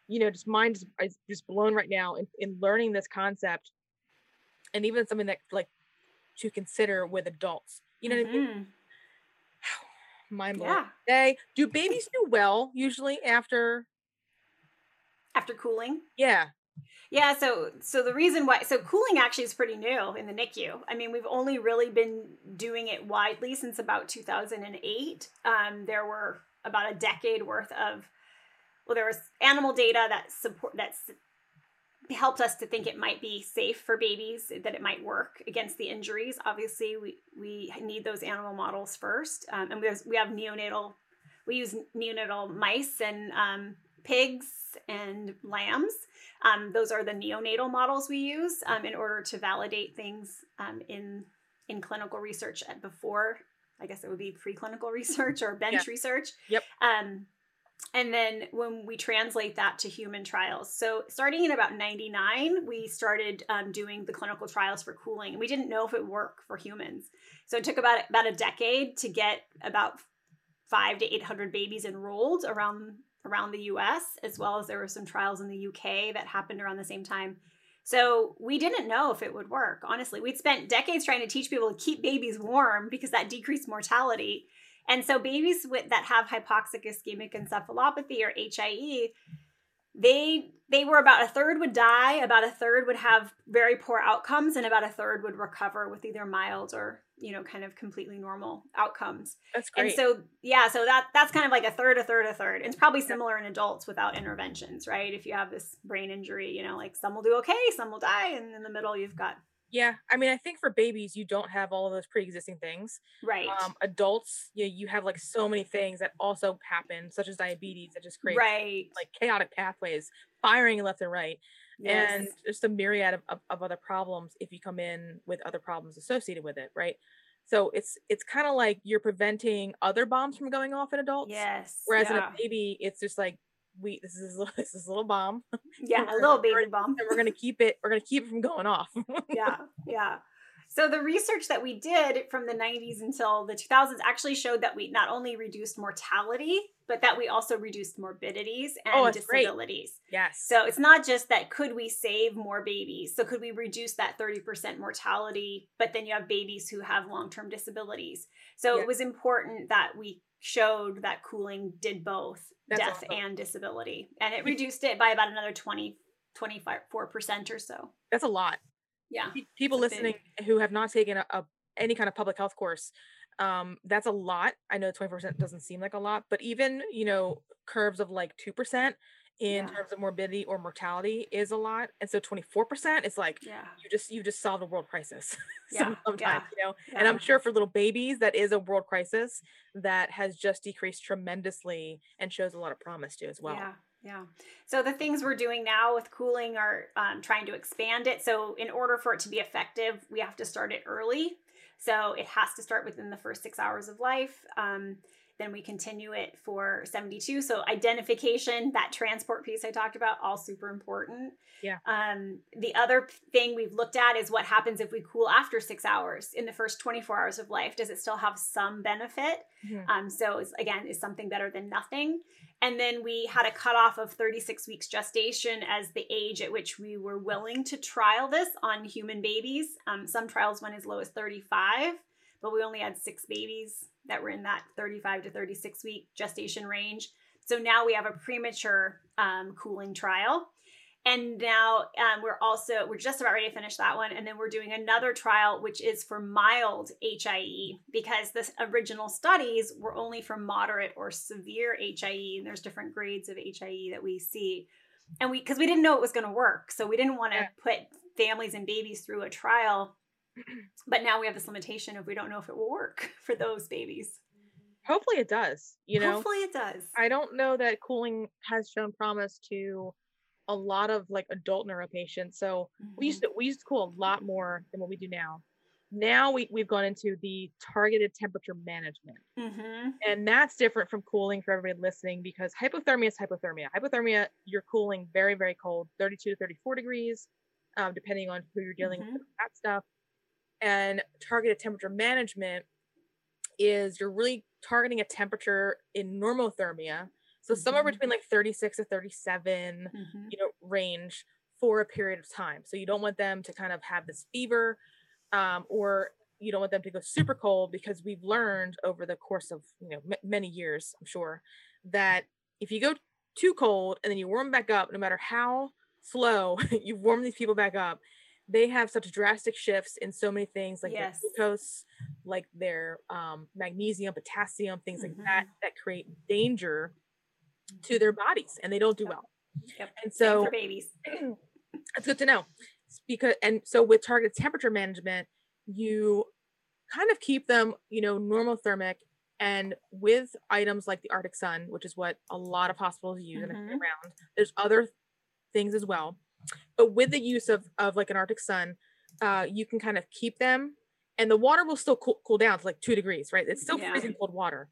You know, just mind is is just blown right now in, in learning this concept, and even something that like to consider with adults. You know what I mean? Mhm. Mind blowing. yeah They do babies do well usually after? after cooling Yeah. Yeah, so so the reason why so cooling actually is pretty new in the NICU. I mean, we've only really been doing it widely since about 2008. Um, there were about a decade worth of well, there was animal data that support that's helped us to think it might be safe for babies, that it might work against the injuries. Obviously, we we need those animal models first, um, and we have, we have neonatal. We use neonatal mice and um, pigs and lambs. Um, those are the neonatal models we use um, in order to validate things um, in in clinical research at- before. I guess it would be preclinical research or bench Yeah. research. Yep. Um, and then when we translate that to human trials, so starting in about '99, we started um, doing the clinical trials for cooling, and we didn't know if it worked for humans. So it took about about a decade to get about five to eight hundred babies enrolled around around the U.S. as well as there were some trials in the U.K. that happened around the same time. So we didn't know if it would work. Honestly, we'd spent decades trying to teach people to keep babies warm because that decreased mortality. And so babies with that have hypoxic ischemic encephalopathy or HIE, they they were about a third would die, about a third would have very poor outcomes, and about a third would recover with either mild or you know kind of completely normal outcomes. That's great. And so yeah, so that that's kind of like a third, a third, a third. It's probably similar in adults without interventions, right? If you have this brain injury, you know, like some will do okay, some will die, and in the middle you've got yeah. I mean, I think for babies, you don't have all of those pre-existing things. right, um, adults, you, you have like so many things that also happen, such as diabetes, that just creates right, like chaotic pathways, firing left and right, yes. and just a myriad of, of, of other problems if you come in with other problems associated with it, right? So it's it's kind of like you're preventing other bombs from going off in adults. yes, Whereas in a baby, it's just like we this is a little, this is a little bomb, yeah, a little baby bomb. and we're gonna keep it we're gonna keep it from going off. yeah, yeah. So the research that we did from the 90s until the 2000s actually showed that we not only reduced mortality, but that we also reduced morbidities oh, and Oh, that's great. disabilities. yes. So it's not just that could we save more babies? So could we reduce that 30% mortality, but then you have babies who have long-term disabilities. So Yeah. it was important that we showed that cooling did both That's death awesome. and disability. And it reduced it by about another 20 24% or so. That's a lot. Yeah. people listening who have not taken a, a any kind of public health course um that's a lot i know 24% doesn't seem like a lot but even you know curves of like 2% in Yeah. terms of morbidity or mortality is a lot and so 24% is like Yeah. you just you just solved a world crisis Yeah, sometimes yeah, you know and i'm sure for little babies that is a world crisis that has just decreased tremendously and shows a lot of promise too as well Yeah, yeah. So the things we're doing now with cooling are um, trying to expand it. So in order for it to be effective, we have to start it early. So it has to start within the first six hours of life. Um, then we continue it for 72. So identification, that transport piece I talked about, all super important. Yeah. Um, the other thing we've looked at is what happens if we cool after six hours in the first 24 hours of life. Does it still have some benefit? Mhm. Um, so it's, again, is something better than nothing? And then we had a cutoff of 36 weeks gestation as the age at which we were willing to trial this on human babies. Um, some trials went as low as 35, but we only had six babies that were in that 35 to 36 week gestation range. So now we have a premature um, cooling trial. And now um, we're also we're just about ready to finish that one, and then we're doing another trial, which is for mild HIE, because the original studies were only for moderate or severe HIE, and there's different grades of HIE that we see, and we because we didn't know it was going to work, so we didn't want to Yeah. put families and babies through a trial. But now we have this limitation of we don't know if it will work for those babies. Hopefully it does. You know, Hopefully it does. I don't know that cooling has shown promise to a lot of like adult neuro patients. So we used to we used to cool a lot more than what we do now. Now we, we've gone into the targeted temperature management. Mm-hmm. And that's different from cooling for everybody listening because hypothermia is hypothermia. Hypothermia, you're cooling very, very cold, 32 to 34 degrees, um, depending on who you're dealing Mhm. with that stuff. And targeted temperature management is you're really targeting a temperature in normothermia. So somewhere Mhm. between like 36 to 37, Mm-hmm. you know, range for a period of time. So you don't want them to kind of have this fever, um, or you don't want them to go super cold because we've learned over the course of you know m- many years, I'm sure, that if you go too cold and then you warm back up, no matter how slow you warm these people back up, they have such drastic shifts in so many things like Yes. their glucose, like their um, magnesium, potassium, things like that Mhm. that create danger to their bodies and they don't do well. Yep. And so babies. that's good to know S- because and so with targeted temperature management you kind of keep them you know normothermic and with items like the arctic sun which is what a lot of hospitals use and Mhm. around there's other things as well but with the use of of like an arctic sun uh you can kind of keep them and the water will still cool, cool down to like two degrees right it's still Yeah. freezing cold water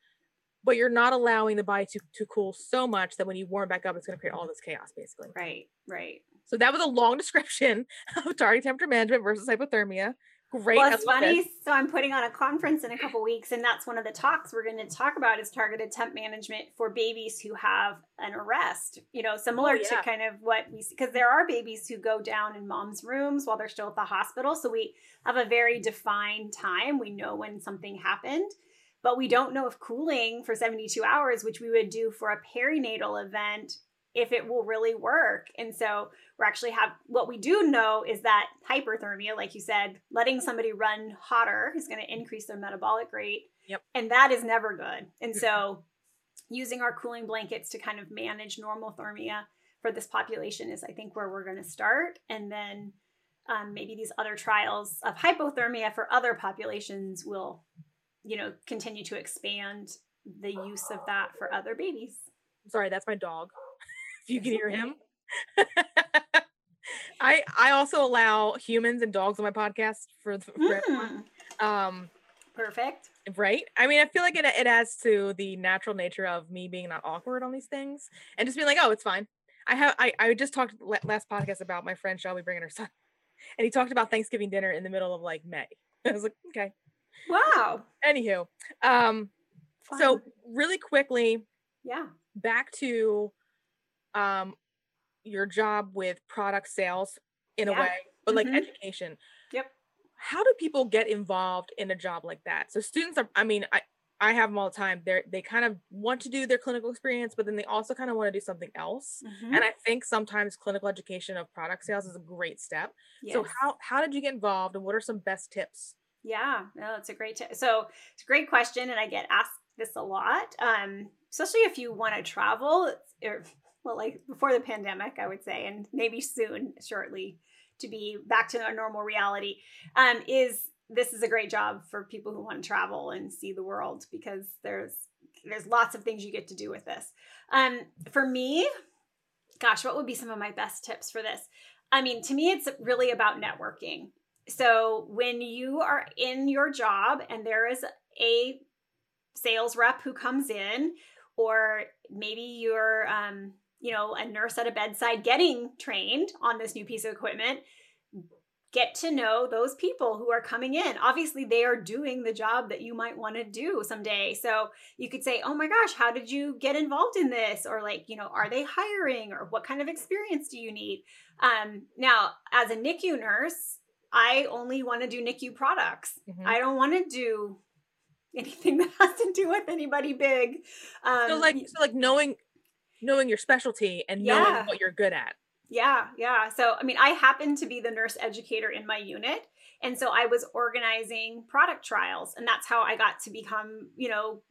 but you're not allowing the body to, to cool so much that when you warm back up it's going to create all this chaos basically Right, right. so that was a long description of target temperature management versus hypothermia. Great. Well, it's funny. So I'm putting on a conference in a couple weeks, and that's one of the talks we're going to talk about is targeted temp management for babies who have an arrest. You know, similar Oh, yeah. to kind of what we see, because there are babies who go down in mom's rooms while they're still at the hospital. So we have a very defined time. We know when something happened. But we don't know if cooling for 72 hours, which we would do for a perinatal event, if it will really work. And so we're actually have what we do know is that hyperthermia, like you said, letting somebody run hotter is going to increase their metabolic rate. Yep. And that is never good. And so using our cooling blankets to kind of manage normal thermia for this population is, I think, where we're going to start. And then um, maybe these other trials of hypothermia for other populations will, you know, continue to expand the use of that for other babies. Sorry, that's my dog. If you can hear him. I I also allow humans and dogs on my podcast for, the- for everyone. Mm, um perfect. right. I mean, I feel like it it adds to the natural nature of me being not awkward on these things and just being like, oh, it's fine. I have I I just talked last podcast about my friend Shelby bringing her son, and he talked about Thanksgiving dinner in the middle of like May. I was like, okay. Wow. Anywho, um, so really quickly, yeah. back to um your job with product sales in Yeah. a way but like Mhm. education Yep. how do people get involved in a job like that so students are i mean i i have them all the time they're they kind of want to do their clinical experience but then they also kind of want to do something else Mhm. and i think sometimes clinical education of product sales is a great step so how how did you get involved and what are some best tips Yeah, no, it's a great. T- so it's a great question, and I get asked this a lot, um, especially if you want to travel. Or, well, like before the pandemic, I would say, and maybe soon, shortly, to be back to a normal reality. Um, is this is a great job for people who want to travel and see the world because there's there's lots of things you get to do with this. Um, for me, gosh, what would be some of my best tips for this? I mean, to me, it's really about networking. So when you are in your job and there is a sales rep who comes in, or maybe you're, um, you know, a nurse at a bedside getting trained on this new piece of equipment get to know those people who are coming in. Obviously, they are doing the job that you might want to do someday. So you could say, Oh my gosh, how did you get involved in this? Or, like, you know, are they hiring? Or what kind of experience do you need? Um, now, as a NICU nurse, I only want to do NICU products. Mm-hmm. I don't want to do anything that has to do with anybody big. Um, so like, so like knowing, knowing your specialty and knowing yeah. what you're good at. Yeah, yeah. So, I mean, I happen to be the nurse educator in my unit. And so I was organizing product trials. And that's how I got to become, you know,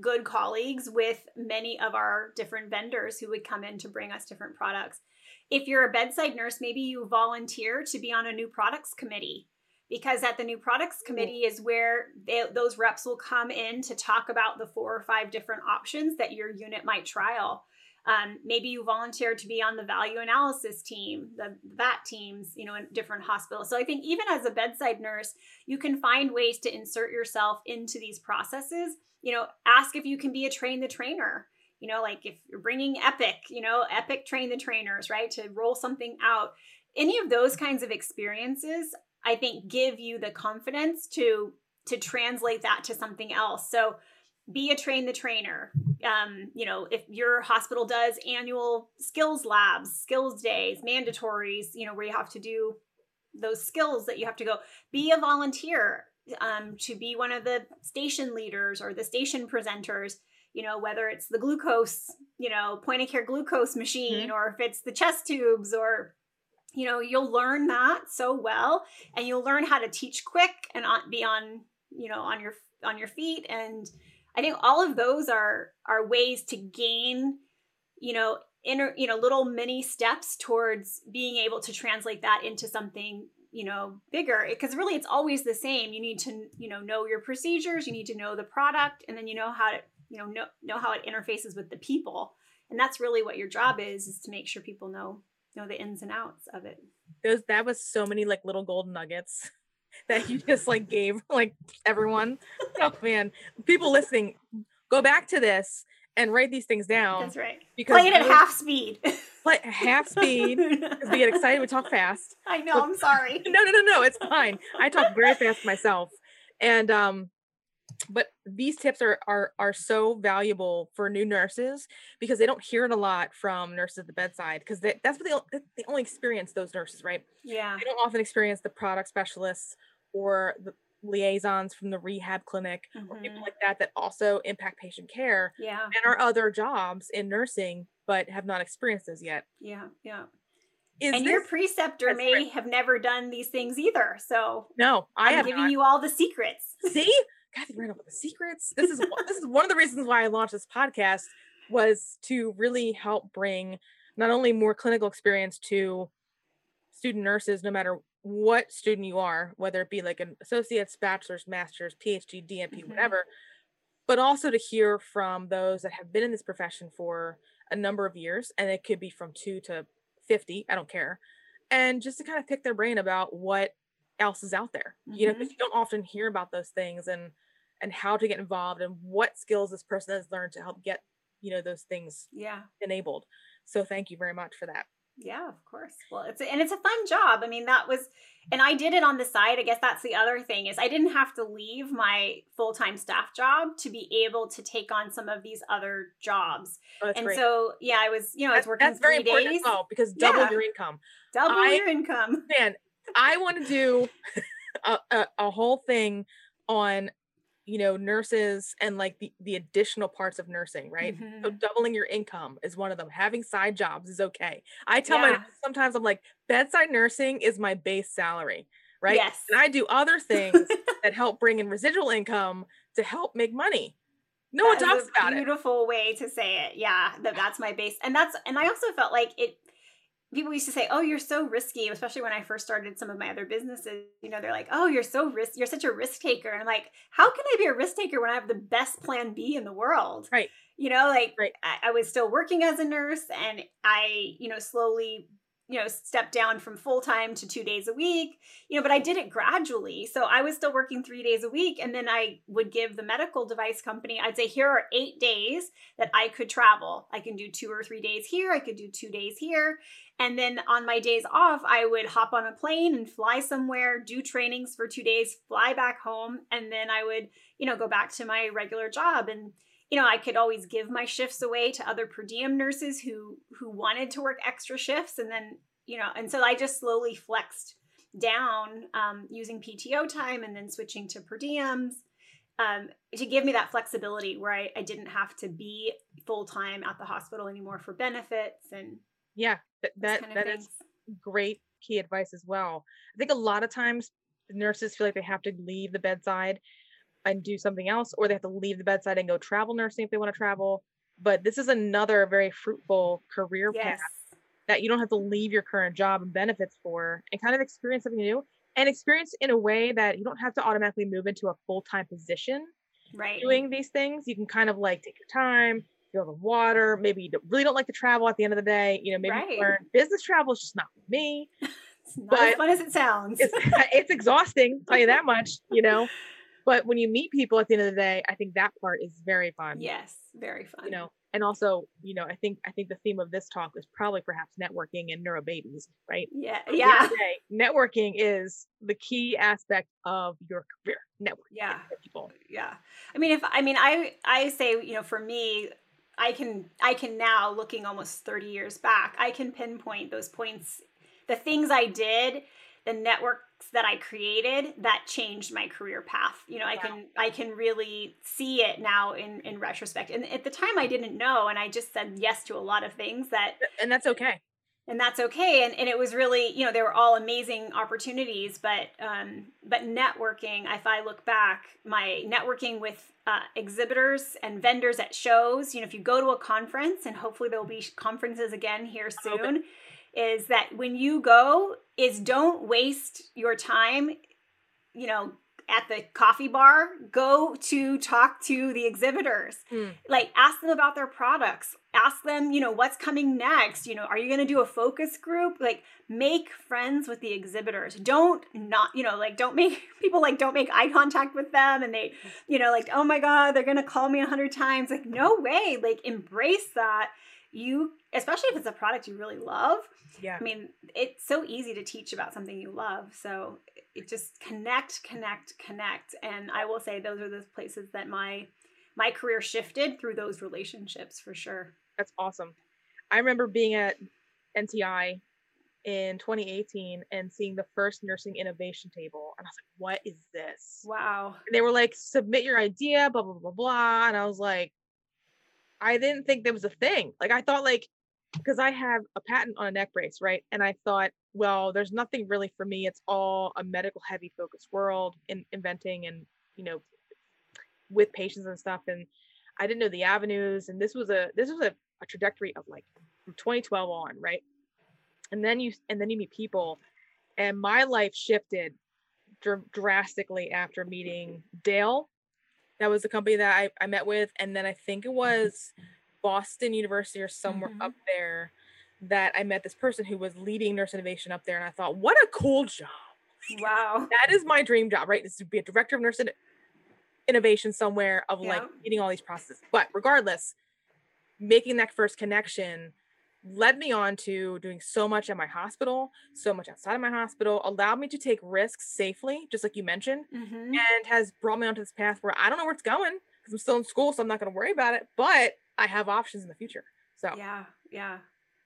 good colleagues with many of our different vendors who would come in to bring us different products. If you're a bedside nurse, maybe you volunteer to be on a new products committee because at the new products committee is where they, those reps will come in to talk about the four or five different options that your unit might trial. Um, maybe you volunteer to be on the value analysis team, the VAT teams, you know, in different hospitals. So I think even as a bedside nurse, you can find ways to insert yourself into these processes. You know, ask if you can be a train the trainer. You know, like if you're bringing Epic, you know, Epic train the trainers, right, to roll something out. Any of those kinds of experiences, I think, give you the confidence to to translate that to something else. So be a train the trainer. Um, you know, if your hospital does annual skills labs, skills days, mandatories, you know, where you have to do those skills that you have to go, be a volunteer um, to be one of the station leaders or the station presenters, you know, whether it's the glucose, you know, point of care glucose machine mm-hmm. or if it's the chest tubes or you know you'll learn that so well and you'll learn how to teach quick and be on you know on your on your feet and I think all of those are are ways to gain, you know, inner, you know, little mini steps towards being able to translate that into something, you know, bigger. Because really, it's always the same. You need to, you know, know your procedures. You need to know the product, and then you know how to, you know, know know how it interfaces with the people. And that's really what your job is: is to make sure people know know the ins and outs of it. Those that was so many like little gold nuggets that you just like gave like everyone. oh man, people listening, go back to this and write these things down. That's right. Because play it at half speed. Play half speed because we get excited. We talk fast. I know. I'm sorry. No, no, no, no. It's fine. I talk very fast myself, and um, but these tips are are are so valuable for new nurses because they don't hear it a lot from nurses at the bedside because that's what they they only experience those nurses right? Yeah. They don't often experience the product specialists or the liaisons from the rehab clinic mm-hmm. or people mm-hmm. like that that also impact patient care yeah. and are other jobs in nursing but have not experienced those yet. Yeah yeah. Is and your preceptor may have never done these things either so no I am giving not. you all the secrets. See Kathi Randall with the secrets. This is this is one of the reasons why I launched this podcast was to really help bring not only more clinical experience to student nurses, no matter what student you are, whether it be like an associate's, bachelor's, master's, PhD, DNP, mm-hmm. whatever, but also to hear from those that have been in this profession for a number of years, and it could be from two to 50, I don't care. And just to kind of pick their brain about what else is out there, mm-hmm. you know, because mm-hmm. you don't often hear about those things. And and how to get involved and what skills this person has learned to help get you know those things yeah. enabled. So thank you very much for that. Yeah of course. Well it's a, and it's a fun job. I mean that was and i did it on the side. I guess that's the other thing is i didn't have to leave my full-time staff job to be able to take on some of these other jobs. Oh, and great. so yeah i was you know i was working that's very important days. as well because double yeah. your income. Double I, your income. Man i want to do a, a, a whole thing on you know nurses and like the, the additional parts of nursing right? Mm-hmm. so doubling your income is one of them. Having side jobs is okay. I tell yeah. my sometimes i'm like bedside nursing is my base salary right? Yes. And i do other things that help bring in residual income to help make money. No that one talks about beautiful it. beautiful way to say it. Yeah that, that's my base and that's and i also felt like it people used to say, "Oh, you're so risky," especially when I first started some of my other businesses. You know, they're like, "Oh, you're so risk, you're such a risk taker," and I'm like, "How can I be a risk taker when I have the best Plan B in the world?" Right. You know, like right. I, I was still working as a nurse, and I, you know, slowly you know, step down from full time to two days a week, you know, but I did it gradually. So I was still working three days a week. And then I would give the medical device company, I'd say, here are eight days that I could travel. I can do two or three days here, I could do two days here. And then on my days off, I would hop on a plane and fly somewhere, do trainings for two days, fly back home, and then I would, you know, go back to my regular job. And you know, I could always give my shifts away to other per diem nurses who who wanted to work extra shifts, and then you know, and so I just slowly flexed down um, using PTO time and then switching to per diems um, to give me that flexibility where I, I didn't have to be full time at the hospital anymore for benefits and yeah, that that, that is great key advice as well. I think a lot of times nurses feel like they have to leave the bedside and do something else, or they have to leave the bedside and go travel nursing if they want to travel. But this is another very fruitful career yes. path that you don't have to leave your current job and benefits for and kind of experience something new and experience in a way that you don't have to automatically move into a full-time position right doing these things you can kind of like take your time feel the water maybe you really don't like to travel at the end of the day you know maybe right. learn business travel is just not for me it's not but as fun as it sounds it's, it's exhausting I'll tell you that much you know but when you meet people at the end of the day i think that part is very fun. Yes very fun. You know and also you know i think i think the theme of this talk is probably perhaps networking and neuro babies right? Yeah yeah. day, networking is the key aspect of your career network yeah. people. Yeah. I mean if i mean i i say you know for me i can i can now looking almost 30 years back i can pinpoint those points the things i did the networks that I created that changed my career path. You know, I can I can really see it now in in retrospect. And at the time I didn't know and I just said yes to a lot of things that And that's okay. And that's okay. And and it was really, you know, they were all amazing opportunities, but um but networking, if I look back, my networking with uh, exhibitors and vendors at shows, you know, if you go to a conference and hopefully there'll be conferences again here soon. Is that when you go is don't waste your time you know at the coffee bar. Go to talk to the exhibitors. Mm. like ask them about their products. Ask them you know what's coming next. You know are you going to do a focus group? Like make friends with the exhibitors. Don't not you know like don't make people like don't make eye contact with them and they you know like oh my god they're going to call me a hundred times. Like no way. Like embrace that you especially if it's a product you really love. Yeah. I mean it's so easy to teach about something you love. So it just connect connect connect. And i will say those are the places that my my career shifted through those relationships for sure. That's awesome. I remember being at NTI in 2018 and seeing the first nursing innovation table and i was like what is this? Wow. And they were like submit your idea blah blah blah blah and i was like i didn't think there was a thing like i thought like because I have a patent on a neck brace, right? And I thought, well, there's nothing really for me. It's all a medical heavy focused world in inventing and, you know, with patients and stuff. And I didn't know the avenues. And this was a this was a, a trajectory of like from 2012 on, right? And then you and then you meet people, and my life shifted dr- drastically after meeting Dale. That was the company that I, I met with, and then I think it was Boston University or somewhere mm-hmm. up there that I met this person who was leading nurse innovation up there. And I thought, what a cool job. Wow. that is my dream job, right? Is to be a director of nurse innovation somewhere of yeah. like leading all these processes. But regardless, making that first connection led me on to doing so much at my hospital, so much outside of my hospital, allowed me to take risks safely, just like you mentioned, mm-hmm. and has brought me onto this path where I don't know where it's going because I'm still in school, so I'm not going to worry about it. But I have options in the future. So yeah, yeah.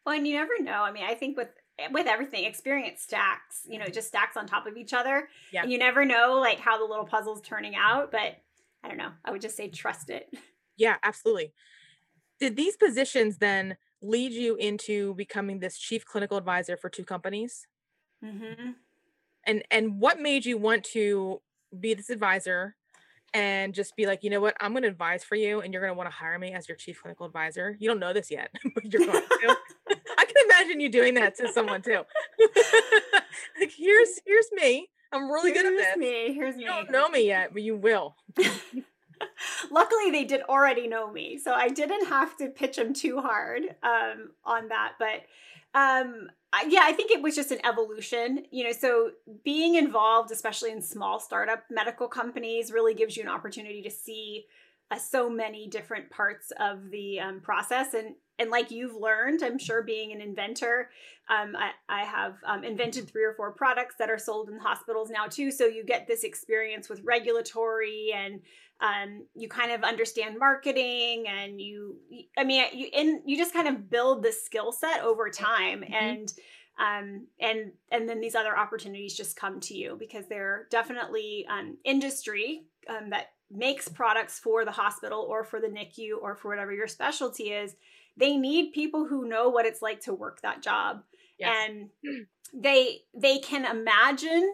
Well, and you never know. I mean, I think with with everything, experience stacks. You know, just stacks on top of each other. Yeah. And you never know like how the little puzzle's turning out. But I don't know. I would just say trust it. Yeah, absolutely. Did these positions then lead you into becoming this chief clinical advisor for two companies? Mm-hmm. And and what made you want to be this advisor and just be like, you know what, I'm going to advise for you, and you're going to want to hire me as your chief clinical advisor. You don't know this yet, but you're going to. I can imagine you doing that to someone too. like, here's here's me. I'm really here's good at this. Me, here's me. you me. don't know me yet, but you will. Luckily, they did already know me, so I didn't have to pitch them too hard um, on that. But um, yeah, I think it was just an evolution, you know. So being involved, especially in small startup medical companies, really gives you an opportunity to see uh, so many different parts of the um, process and and like you've learned i'm sure being an inventor um, I, I have um, invented three or four products that are sold in hospitals now too so you get this experience with regulatory and um, you kind of understand marketing and you i mean you and you just kind of build the skill set over time mm-hmm. and um, and and then these other opportunities just come to you because they're definitely um, industry um, that makes products for the hospital or for the NICU or for whatever your specialty is, they need people who know what it's like to work that job. Yes. And they they can imagine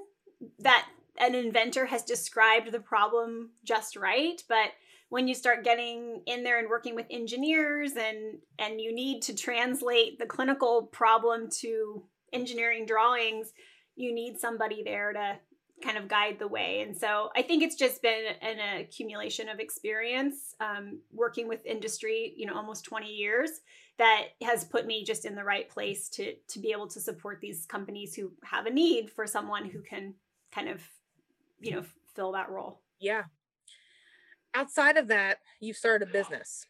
that an inventor has described the problem just right, but when you start getting in there and working with engineers and and you need to translate the clinical problem to engineering drawings, you need somebody there to kind of guide the way. And so I think it's just been an accumulation of experience um, working with industry, you know, almost 20 years that has put me just in the right place to to be able to support these companies who have a need for someone who can kind of, you know, fill that role. Yeah. Outside of that, you started a business.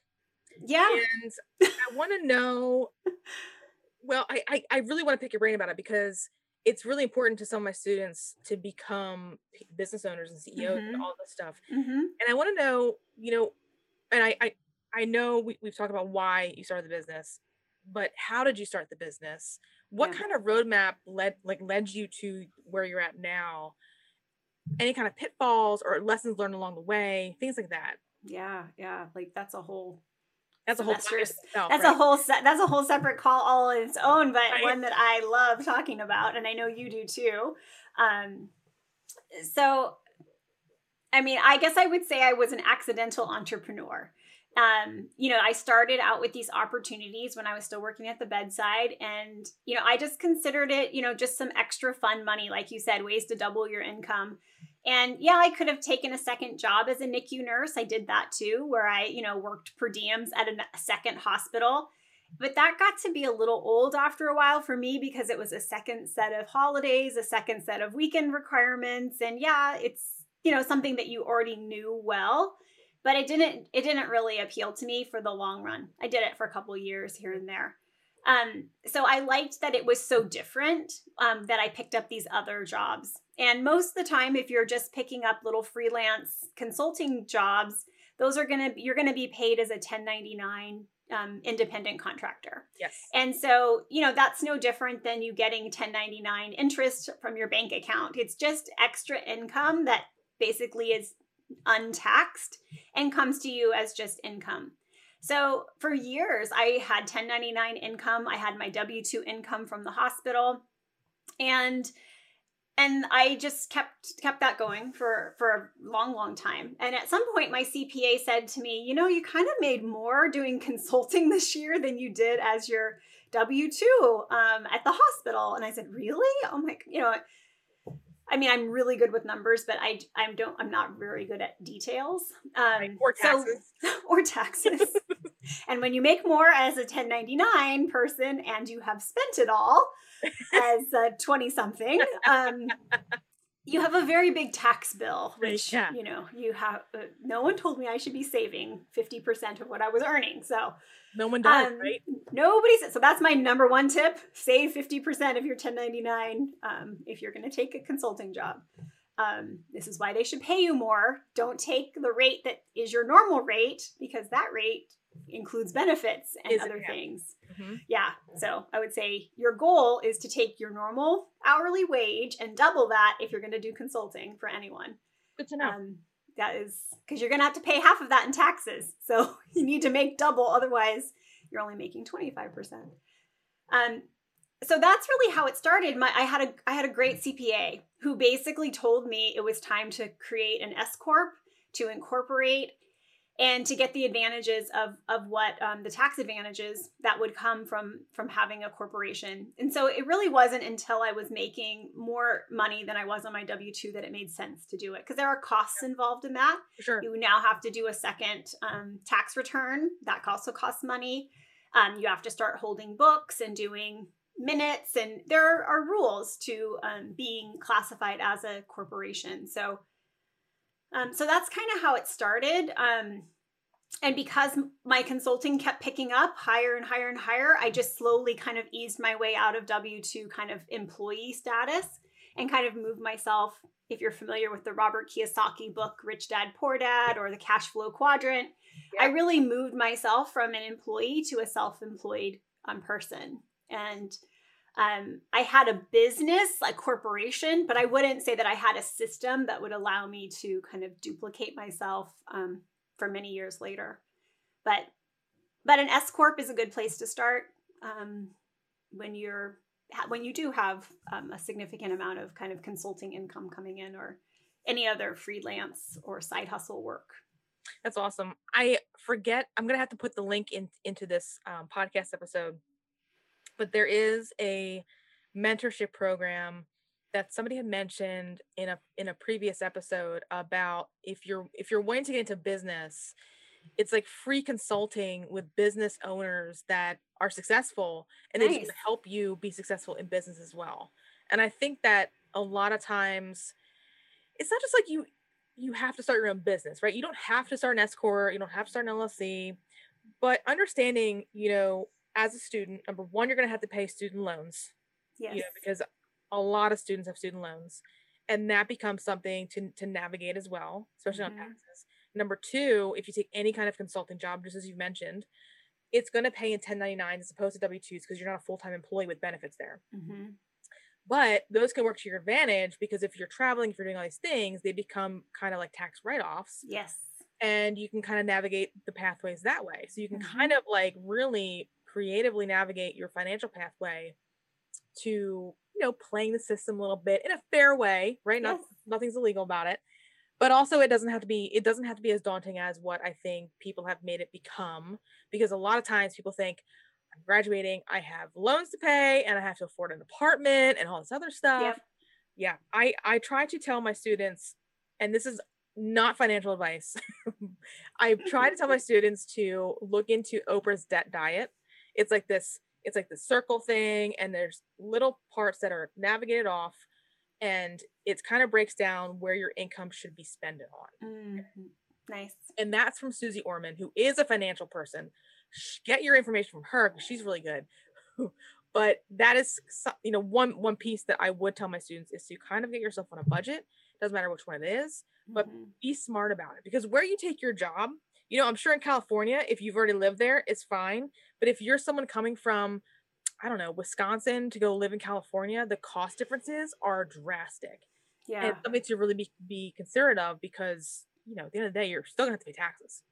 Yeah. And I want to know well, I, I I really want to pick your brain about it because it's really important to some of my students to become business owners and CEOs mm-hmm. and all this stuff. Mm-hmm. And I want to know, you know, and I, I, I know we, we've talked about why you started the business, but how did you start the business? What yeah. kind of roadmap led like led you to where you're at now? Any kind of pitfalls or lessons learned along the way, things like that. Yeah, yeah, like that's a whole that's a whole itself, that's right? a whole se- that's a whole separate call all on its own, but right. one that I love talking about, and I know you do too. Um, so, I mean, I guess I would say I was an accidental entrepreneur. Um, you know, I started out with these opportunities when I was still working at the bedside, and you know, I just considered it, you know, just some extra fun money, like you said, ways to double your income. And yeah, I could have taken a second job as a NICU nurse. I did that too, where I, you know, worked per diems at a second hospital. But that got to be a little old after a while for me because it was a second set of holidays, a second set of weekend requirements. And yeah, it's, you know, something that you already knew well, but it didn't it didn't really appeal to me for the long run. I did it for a couple years here and there. Um, so I liked that it was so different um, that I picked up these other jobs. And most of the time, if you're just picking up little freelance consulting jobs, those are gonna you're gonna be paid as a 1099 um, independent contractor. Yes. And so, you know, that's no different than you getting 1099 interest from your bank account. It's just extra income that basically is untaxed and comes to you as just income. So for years, I had 1099 income. I had my W 2 income from the hospital. And and I just kept kept that going for for a long long time. And at some point my CPA said to me, "You know, you kind of made more doing consulting this year than you did as your W2 um, at the hospital." And I said, "Really? Oh my, you know, I mean, I'm really good with numbers, but I I don't I'm not very good at details. Um, right. Or taxes. So, or taxes. and when you make more as a 1099 person and you have spent it all as a 20 something, um, you have a very big tax bill, which yeah. you know you have. Uh, no one told me I should be saving fifty percent of what I was earning, so no one does, um, right? Nobody said. So that's my number one tip: save fifty percent of your ten ninety nine um, if you're going to take a consulting job. Um, this is why they should pay you more. Don't take the rate that is your normal rate because that rate includes benefits and is other it, yeah. things. Mm-hmm. Yeah. So I would say your goal is to take your normal hourly wage and double that if you're going to do consulting for anyone. Good to know. Um, that is because you're going to have to pay half of that in taxes. So you need to make double. Otherwise, you're only making 25%. Um, so that's really how it started. My I had a I had a great CPA who basically told me it was time to create an S corp to incorporate and to get the advantages of of what um, the tax advantages that would come from from having a corporation. And so it really wasn't until I was making more money than I was on my W two that it made sense to do it because there are costs involved in that. Sure. You now have to do a second um, tax return that also costs money. Um, you have to start holding books and doing minutes, and there are rules to um, being classified as a corporation. So um, so that's kind of how it started. Um, and because my consulting kept picking up higher and higher and higher, I just slowly kind of eased my way out of W 2 kind of employee status and kind of moved myself. If you're familiar with the Robert Kiyosaki book, Rich Dad Poor Dad, or the Cash Flow Quadrant, I really moved myself from an employee to a self employed um, person. And um, I had a business, a corporation, but I wouldn't say that I had a system that would allow me to kind of duplicate myself um, for many years later. But but an S corp is a good place to start um, when you're when you do have um, a significant amount of kind of consulting income coming in or any other freelance or side hustle work. That's awesome. I forget. I'm gonna have to put the link in into this um, podcast episode but there is a mentorship program that somebody had mentioned in a in a previous episode about if you're if you're wanting to get into business it's like free consulting with business owners that are successful and nice. they just help you be successful in business as well and i think that a lot of times it's not just like you you have to start your own business right you don't have to start an s corp you don't have to start an llc but understanding you know as a student, number one, you're going to have to pay student loans. Yes. You know, because a lot of students have student loans. And that becomes something to, to navigate as well, especially mm-hmm. on taxes. Number two, if you take any kind of consulting job, just as you mentioned, it's going to pay in 1099 as opposed to W 2s because you're not a full time employee with benefits there. Mm-hmm. But those can work to your advantage because if you're traveling, if you're doing all these things, they become kind of like tax write offs. Yes. And you can kind of navigate the pathways that way. So you can mm-hmm. kind of like really creatively navigate your financial pathway to you know playing the system a little bit in a fair way right yes. Not, nothing's illegal about it but also it doesn't have to be it doesn't have to be as daunting as what i think people have made it become because a lot of times people think i'm graduating i have loans to pay and i have to afford an apartment and all this other stuff yep. yeah i i try to tell my students and this is not financial advice i try to tell my students to look into oprah's debt diet it's like this it's like the circle thing and there's little parts that are navigated off and it kind of breaks down where your income should be spent on mm-hmm. nice and that's from suze orman who is a financial person get your information from her because she's really good but that is you know one one piece that i would tell my students is to kind of get yourself on a budget doesn't matter which one it is but mm-hmm. be smart about it because where you take your job you know i'm sure in california if you've already lived there it's fine but if you're someone coming from, I don't know, Wisconsin to go live in California, the cost differences are drastic. Yeah. And something to really be, be considerate of because, you know, at the end of the day, you're still gonna have to pay taxes.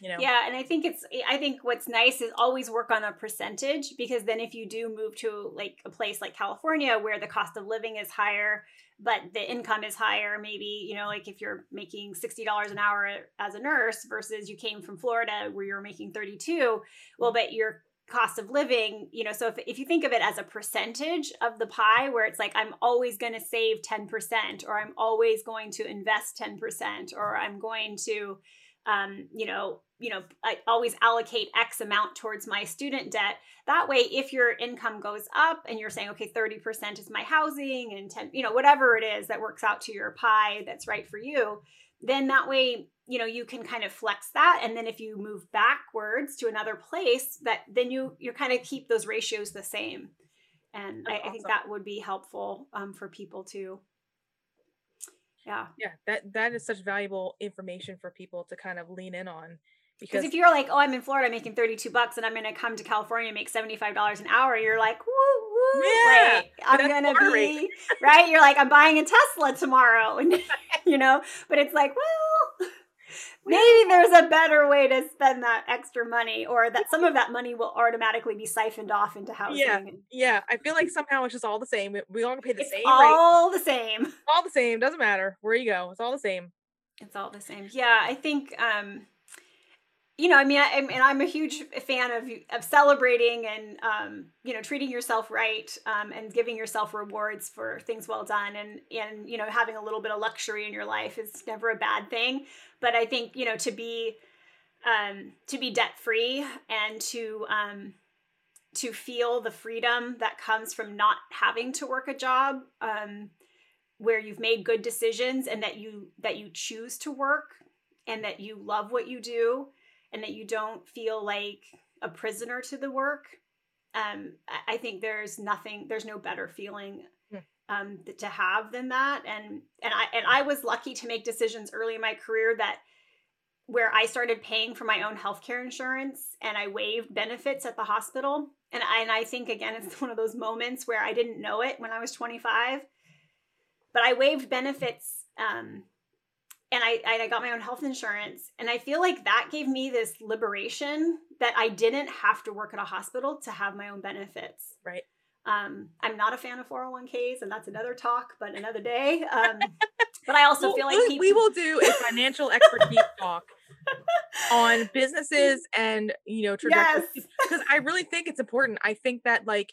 You know? Yeah, and I think it's I think what's nice is always work on a percentage because then if you do move to like a place like California where the cost of living is higher, but the income is higher, maybe, you know, like if you're making $60 an hour as a nurse versus you came from Florida where you're making 32, well, but your cost of living, you know, so if, if you think of it as a percentage of the pie where it's like I'm always going to save 10% or I'm always going to invest 10% or I'm going to um, you know, you know, I always allocate X amount towards my student debt. That way, if your income goes up and you're saying, okay, 30% is my housing and 10, you know, whatever it is that works out to your pie that's right for you, then that way, you know, you can kind of flex that. And then if you move backwards to another place, that then you you kind of keep those ratios the same. And I, awesome. I, think that would be helpful um, for people too yeah. Yeah that that is such valuable information for people to kind of lean in on because if you're like oh i'm in florida making 32 bucks and i'm gonna come to california and make 75 dollars an hour you're like woo woo yeah, like, i'm gonna be right? You're like i'm buying a tesla tomorrow and you know? But it's like well maybe there's a better way to spend that extra money or that some of that money will automatically be siphoned off into housing yeah yeah. I feel like somehow it's just all the same. We all pay the it's same all rate. the same. All the same. Doesn't matter. Where you go it's all the same. It's all the same. Yeah i think um you know, I mean, I, and I'm a huge fan of of celebrating and um, you know treating yourself right um, and giving yourself rewards for things well done, and and you know having a little bit of luxury in your life is never a bad thing. But I think you know to be um, to be debt free and to um, to feel the freedom that comes from not having to work a job um, where you've made good decisions and that you that you choose to work and that you love what you do and that you don't feel like a prisoner to the work um, i think there's nothing there's no better feeling um, to have than that. And and i and i was lucky to make decisions early in my career that where i started paying for my own healthcare insurance and i waived benefits at the hospital. And I, and I think again it's one of those moments where i didn't know it when i was 25 but i waived benefits um, and I, I got my own health insurance and i feel like that gave me this liberation that i didn't have to work at a hospital to have my own benefits. Right. Um, i'm not a fan of 401ks and that's another talk but another day. Um, but i also well, feel like we, people... we will do a financial expertise talk on businesses and you know trajectories. Yes. because i really think it's important. I think that like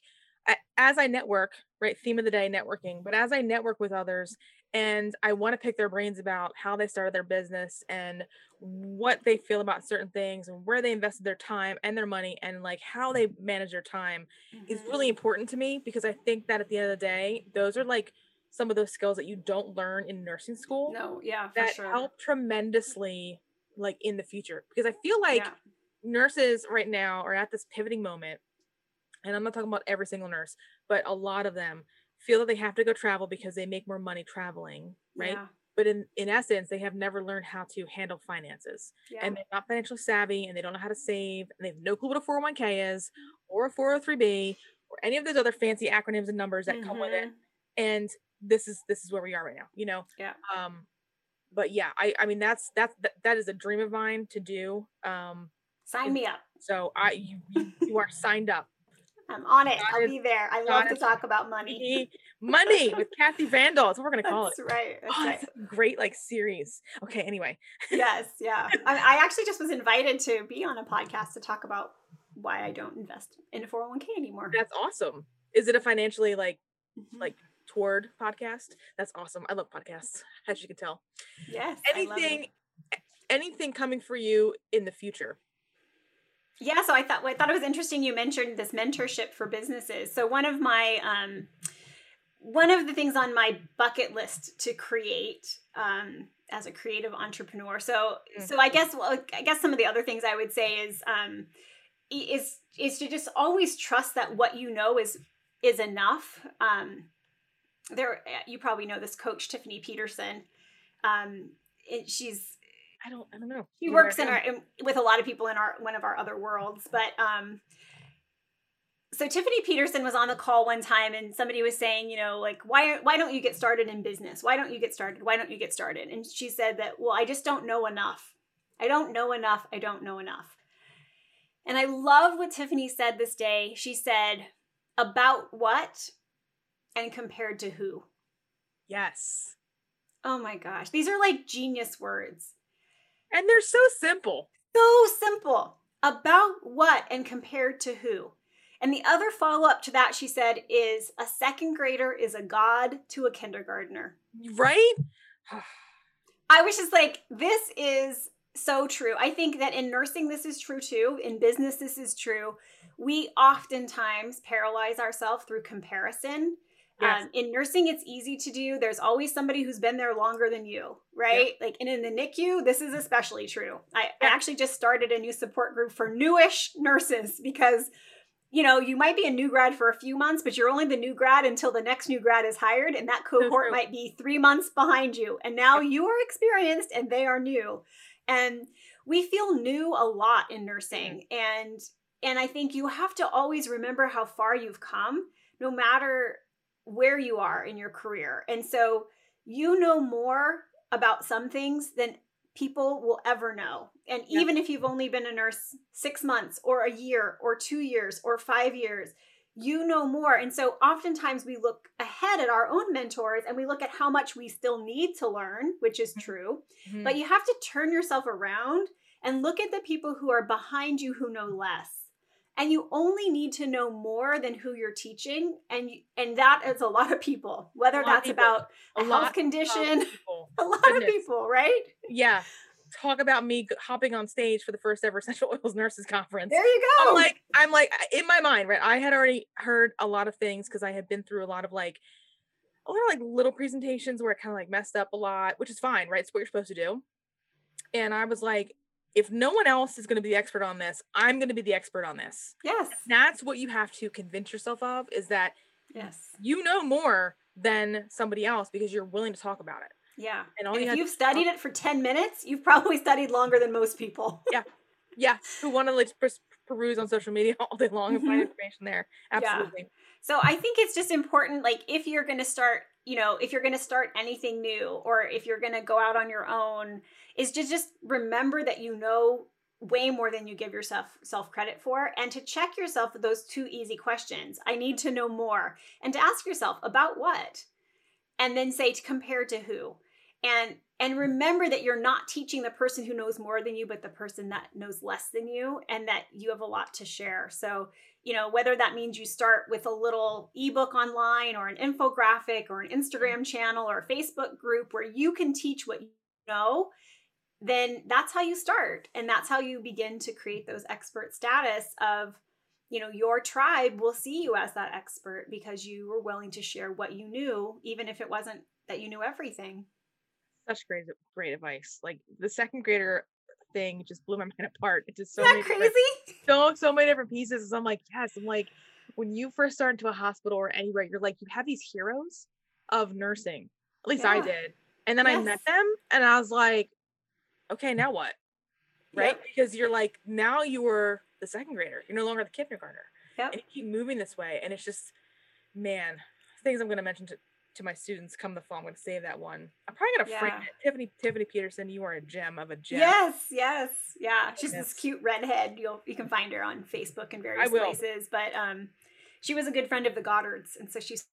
as i network right theme of the day networking but as i network with others and I want to pick their brains about how they started their business and what they feel about certain things and where they invested their time and their money and like how they manage their time mm-hmm. is really important to me because I think that at the end of the day, those are like some of those skills that you don't learn in nursing school. No, yeah, that sure. help tremendously like in the future because I feel like yeah. nurses right now are at this pivoting moment and I'm not talking about every single nurse, but a lot of them feel that they have to go travel because they make more money traveling, right? Yeah. But in, in essence, they have never learned how to handle finances. Yeah. And they're not financially savvy and they don't know how to save and they have no clue what a 401k is or a 403b or any of those other fancy acronyms and numbers that mm-hmm. come with it. Mm-hmm. And this is this is where we are right now, you know? Yeah. Um, but yeah, I I mean that's that's that, that is a dream of mine to do. Um sign me up. So I you, you, you are signed up. I'm on it. I'll be there. I love to talk about money. Money with Kathi Randall. That's what we're gonna call That's it. Right. That's oh, right. great like series. Okay. Anyway. yes. Yeah. I, I, actually just was invited to be on a podcast to talk about why I don't invest in a 401k anymore. That's awesome. Is it a financially like mm-hmm. like toward podcast? That's awesome. I love podcasts, as you can tell. Yes. Anything anything coming for you in the future? Yeah, so I thought well, I thought it was interesting you mentioned this mentorship for businesses. So one of my um, one of the things on my bucket list to create um, as a creative entrepreneur. So mm. so I guess well, I guess some of the other things I would say is um, is is to just always trust that what you know is is enough. Um, there, you probably know this coach Tiffany Peterson. Um, she's I don't I don't know. He works in our in, with a lot of people in our one of our other worlds, but um so Tiffany Peterson was on the call one time and somebody was saying, you know, like why why don't you get started in business? Why don't you get started? Why don't you get started? And she said that, well, I just don't know enough. I don't know enough. I don't know enough. And I love what Tiffany said this day. She said, about what and compared to who? Yes. Oh my gosh. These are like genius words. And they're so simple. So simple. About what and compared to who? And the other follow up to that, she said, is a second grader is a god to a kindergartner. Right? I was just like, this is so true. I think that in nursing, this is true too. In business, this is true. We oftentimes paralyze ourselves through comparison Yes. Um, in nursing, it's easy to do. There's always somebody who's been there longer than you, right? Like, and in the NICU, this is especially true. I. I actually just started a new support group for newish nurses because, you know, you might be a new grad for a few months, but you're only the new grad until the next new grad is hired, and that cohort might be three months behind you. And now you are experienced and they are new. And we feel new a lot in nursing. Mm. And and I think you have to always remember how far you've come, no matter where you are in your career. And so you know more about some things than people will ever know. And even if you've only been a nurse six months or a year or two years or five years, you know more. And so oftentimes we look ahead at our own mentors and we look at how much we still need to learn, which is mm-hmm. true. Mm-hmm. But you have to turn yourself around and look at the people who are behind you who know less and you only need to know more than who you're teaching and you, and that is a lot of people whether that's about a, a health condition a lot Goodness. of people right? Yeah. Talk about me hopping on stage for the first ever essential oils nurses conference. There you go. i'm like i'm like in my mind right i had already heard a lot of things because i had been through a lot of like a lot of like little presentations where it kind of like messed up a lot which is fine right? It's what you're supposed to do. And i was like if no one else is going to be the expert on this, I'm going to be the expert on this. Yes. That's what you have to convince yourself of is that yes, you know more than somebody else because you're willing to talk about it. Yeah. And, all and you if you've studied it for 10 minutes, you've probably studied longer than most people. yeah. Yeah. Who want to like peruse on social media all day long and find mm-hmm. information there. Absolutely. Yeah. So I think it's just important, like if you're going to start, you know, if you're going to start anything new or if you're going to go out on your own, is to just remember that you know way more than you give yourself self credit for and to check yourself with those two easy questions. I need to know more and to ask yourself about what? And then say to compare to who. And and remember that you're not teaching the person who knows more than you but the person that knows less than you and that you have a lot to share. So, you know, whether that means you start with a little ebook online or an infographic or an Instagram channel or a Facebook group where you can teach what you know then that's how you start. And that's how you begin to create those expert status of you know your tribe will see you as that expert because you were willing to share what you knew even if it wasn't that you knew everything. Such great great advice. Like the second grader thing just blew my mind apart it's just so Isn't crazy? so so many different pieces. I'm like yes i'm like when you first start into a hospital or anywhere you're like you have these heroes of nursing. At least yeah. i did. And then yes. i met them and i was like okay, now what? Right? Yep. Because you're like, now you were the second grader. You're no longer the kindergartner. Yep. And you keep moving this way. And it's just, man, things I'm going to mention to, to my students come the fall. I'm going to save that one. I'm probably going to yeah. frame it. Tiffany, Tiffany Peterson, you are a gem of a gem. Yes, yes. Yeah. She's this cute redhead. You'll, you can find her on Facebook and various places. But um, she was a good friend of the Goddards. And so she's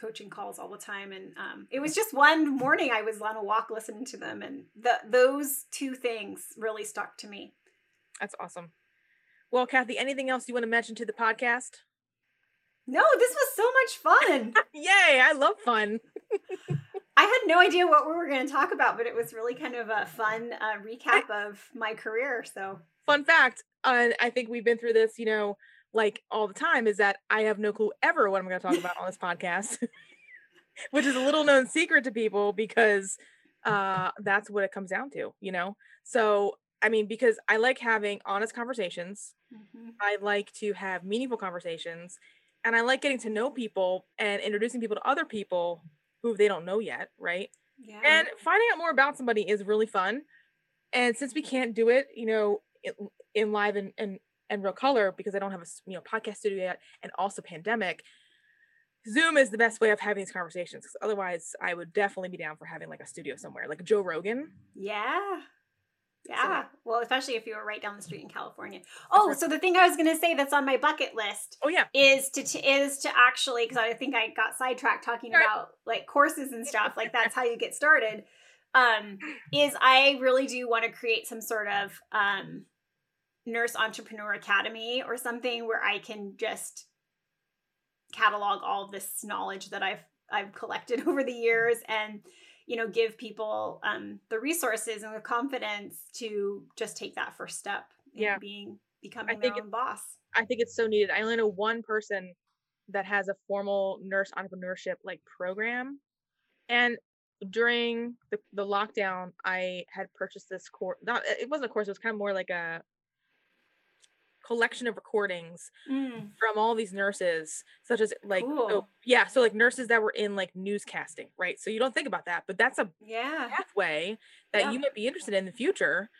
coaching calls all the time and um, it was just one morning i was on a walk listening to them and the, those two things really stuck to me. That's awesome. Well kathi anything else you want to mention to the podcast? No this was so much fun. Yay i love fun. I had no idea what we were going to talk about but it was really kind of a fun uh, recap of my career so. Fun fact uh, i think we've been through this you know like all the time is that I have no clue ever what I'm going to talk about on this podcast, which is a little known secret to people because uh, that's what it comes down to, you know? So, I mean, because I like having honest conversations, mm-hmm. I like to have meaningful conversations, and I like getting to know people and introducing people to other people who they don't know yet, right? Yeah. And finding out more about somebody is really fun. And since we can't do it, you know, in, in live and, and and real color because I don't have a you know podcast studio yet, and also pandemic. Zoom is the best way of having these conversations because otherwise, I would definitely be down for having like a studio somewhere, like Joe Rogan. Yeah. Yeah. So, well, especially if you were right down the street in California. Oh, so the thing I was going to say that's on my bucket list. Oh yeah. Is to, to is to actually because I think I got sidetracked talking right. about like courses and stuff. like that's how you get started. Um, is I really do want to create some sort of um Nurse Entrepreneur Academy or something where I can just catalog all this knowledge that I've I've collected over the years and you know give people um, the resources and the confidence to just take that first step yeah. being becoming I their own boss. I think it's so needed. I only know one person that has a formal nurse entrepreneurship like program. And during the, the lockdown i had purchased this course not it wasn't a course it was kind of more like a collection of recordings mm. from all these nurses, such as like oh, cool. oh, yeah, so like nurses that were in like newscasting, right? So you don't think about that, but that's a yeah pathway that yeah. you might be interested in, in the future.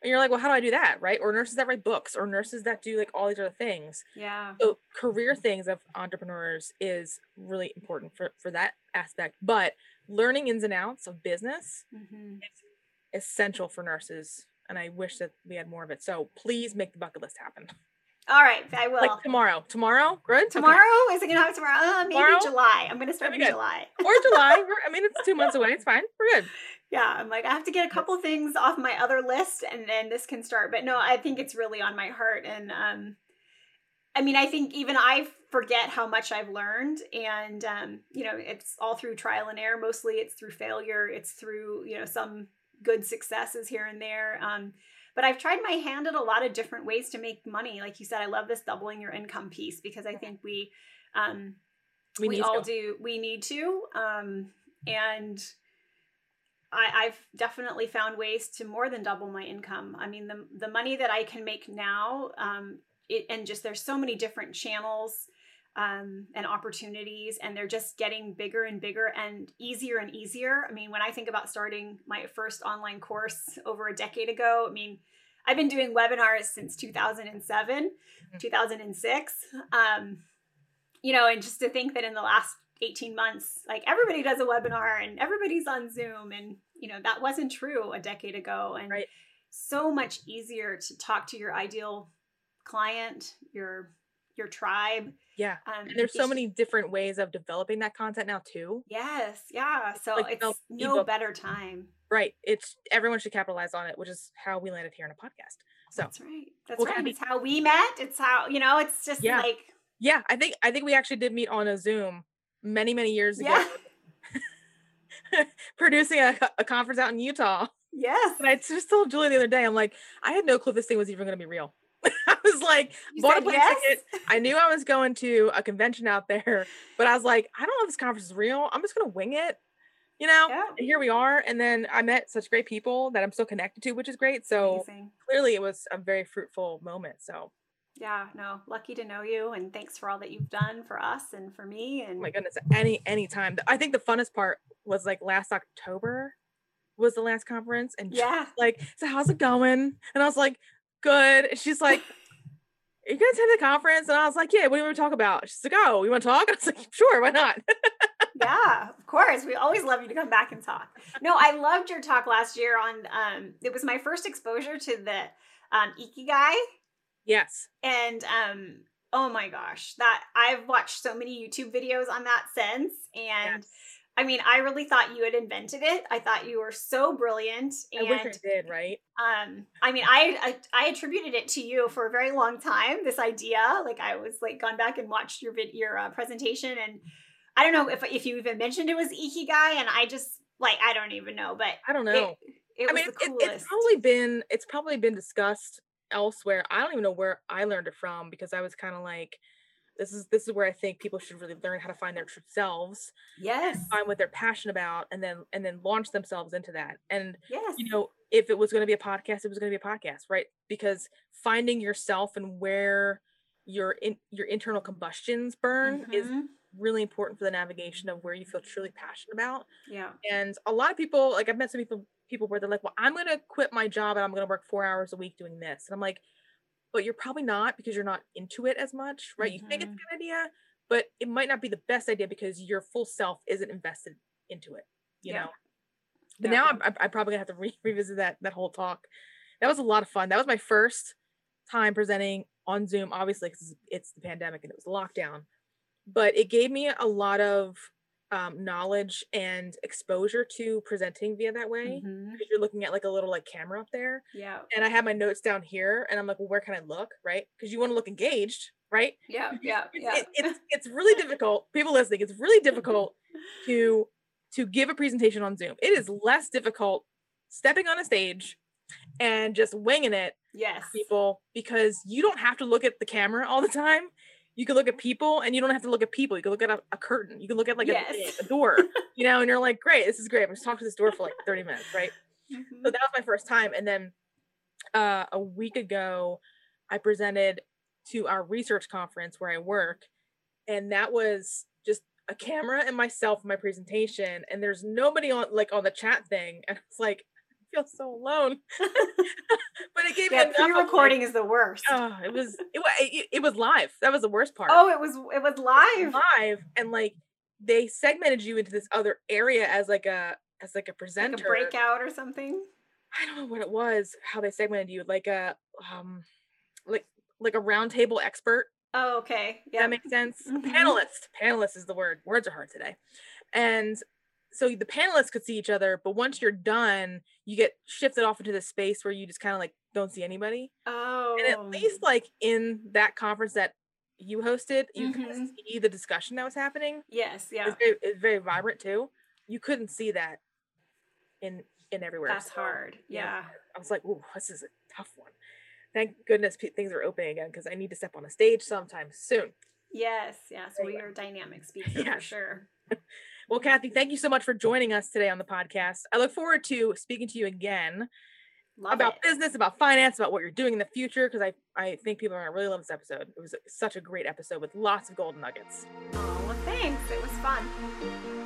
And you're like, well, how do I do that, right? Or nurses that write books, or nurses that do like all these other things. Yeah. So career things of entrepreneurs is really important for for that aspect. But learning ins and outs of business mm-hmm. is essential for nurses and I wish that we had more of it. So please make the bucket list happen. All right, I will. Like tomorrow. Tomorrow? Good? tomorrow Okay. is it gonna happen tomorrow? Uh, maybe Tomorrow? July. I'm gonna start in good. July. Or July. I mean, it's two months away. It's fine. We're good. Yeah, I'm like I have to get a couple things off my other list, and then this can start. But no, I think it's really on my heart, and um, I mean, I think even I forget how much I've learned, and um, you know, it's all through trial and error. Mostly, it's through failure. It's through you know some good successes here and there. Um, but I've tried my hand at a lot of different ways to make money. Like you said, I love this doubling your income piece because I think we um, We we, all to. do we need to um and I, I've definitely found ways to more than double my income. I mean, the the money that I can make now, um, it, and just there's so many different channels um, and opportunities, and they're just getting bigger and bigger and easier and easier. I mean, when I think about starting my first online course over a decade ago, I mean, I've been doing webinars since 2007, 2006. Um, you know, and just to think that in the last 18 months, like everybody does a webinar and everybody's on Zoom, and you know, that wasn't true a decade ago. And Right. so much easier to talk to your ideal client, your your tribe. Yeah. Um, And there's so many different ways of developing that content now too. Yes, yeah. So Like, it's no, better time. Right. It's everyone should capitalize on it, which is how we landed here in a podcast. So That's right. That's Well, right. Kathi- It's how we met. It's how you know. It's just Yeah. like yeah, I think I think we actually did meet on a Zoom many, many years ago. Yeah. producing a, a conference out in Utah. yes. And I just told Julie the other day, I'm like, I had no clue this thing was even gonna be real. I was like, You bought a plane yes? ticket. I knew I was going to a convention out there, but I was like, I don't know if this conference is real. I'm just gonna wing it, you know. Yeah. Here we are. And then I met such great people that I'm still connected to, which is great. So Amazing. clearly, it was a very fruitful moment. So Yeah, no, lucky to know you and thanks for all that you've done for us and for me and oh my goodness, any any time. I think the funnest part was like last October was the last conference, and yeah. like, so how's it going? And I was like, good. And she's like. Are you gonna attend the conference? And I was like, Yeah, what do you want to talk about? She's like, Oh, you want to talk? I was like, Sure, why not? yeah, of course. We always love you to come back and talk. No, I loved your talk last year on um it was my first exposure to the um Ikigai yes. and um oh my gosh, that I've watched so many YouTube videos on that since and yes. I mean, I really thought you had invented it. I thought you were so brilliant I wish I did, right? um i mean I, I i attributed it to you for a very long time this idea like i was like gone back and watched your vid your uh, presentation and i don't know if if you even mentioned it was ikigai and i just like i don't even know but I don't know. it, it I was mean, the it, it's probably been it's probably been discussed elsewhere. I don't even know where I learned it from because I was kind of like, this is this is where I think people should really learn how to find their true selves, yes find what they're passionate about, and then and then launch themselves into that. And yes you know, if it was going to be a podcast, it was going to be a podcast, right? Because finding yourself and where your in your internal combustions burn is Mhm. really important for the navigation of where you feel truly passionate about. yeah And a lot of people, like I've met some people, people where they're like, "Well, I'm gonna quit my job and I'm gonna work four hours a week doing this," and I'm like, "But you're probably not because you're not into it as much, right? You think it's a Mhm. good idea, but it might not be the best idea because your full self isn't invested into it, you Yeah. know." But Yeah, now. I'm, I'm, I'm probably gonna have to re- revisit that that whole talk. That was a lot of fun. That was my first time presenting on Zoom, obviously because it's the pandemic and it was lockdown. But it gave me a lot of um, knowledge and exposure to presenting via that way. Because you're looking at like a little like camera up there, yeah and I have my notes down here, and I'm like, well, where can I look, right? Because you want to look engaged, right? yeah yeah It- yeah it- it's it's really difficult. People listening, it's really difficult to to give a presentation on Zoom. It is less difficult stepping on a stage and just winging it yes people because you don't have to look at the camera all the time. You can look at people and you don't have to look at people. You can look at a, a curtain. You can look at like Yes. a, a door, you know, and you're like, great, this is great. I'm just talking to this door for like 30 minutes, right? Mhm. So that was my first time. And then uh, a week ago, I presented to our research conference where I work. And that was just a camera and myself in my presentation. And there's nobody on like on the chat thing. And it's like, feel so alone. but it gave me yeah enough pre-recording is the worst Oh, it was it, it, it was live. That was the worst part. oh it was it was live live and like they segmented you into this other area as like a as like a like presenter. a breakout or something I don't know what it was, how they segmented you, like a um like like a roundtable expert. Oh, okay. Yeah. That makes sense. Mm-hmm. Panelist. Panelist is the word. Words are hard today. And so the panelists could see each other, but once you're done, you get shifted off into the space where you just kind of like don't see anybody. Oh. And at least like in that conference that you hosted, you mm-hmm. could see the discussion that was happening. Yes, yeah. It's very, very vibrant too. You couldn't see that in in everywhere. That's so, hard. Yeah. yeah. I was like, "Ooh, this is a tough one." Thank goodness p- things are opening again because I need to step on a stage sometime soon. Yes, yes. Well, you're a dynamic speaker yeah. for sure. well, Kathi, thank you so much for joining us today on the podcast. I look forward to speaking to you again love about it. business, about finance, about what you're doing in the future because I, I think people are going to really love this episode. It was such a great episode with lots of golden nuggets. Oh, well, thanks. It was fun.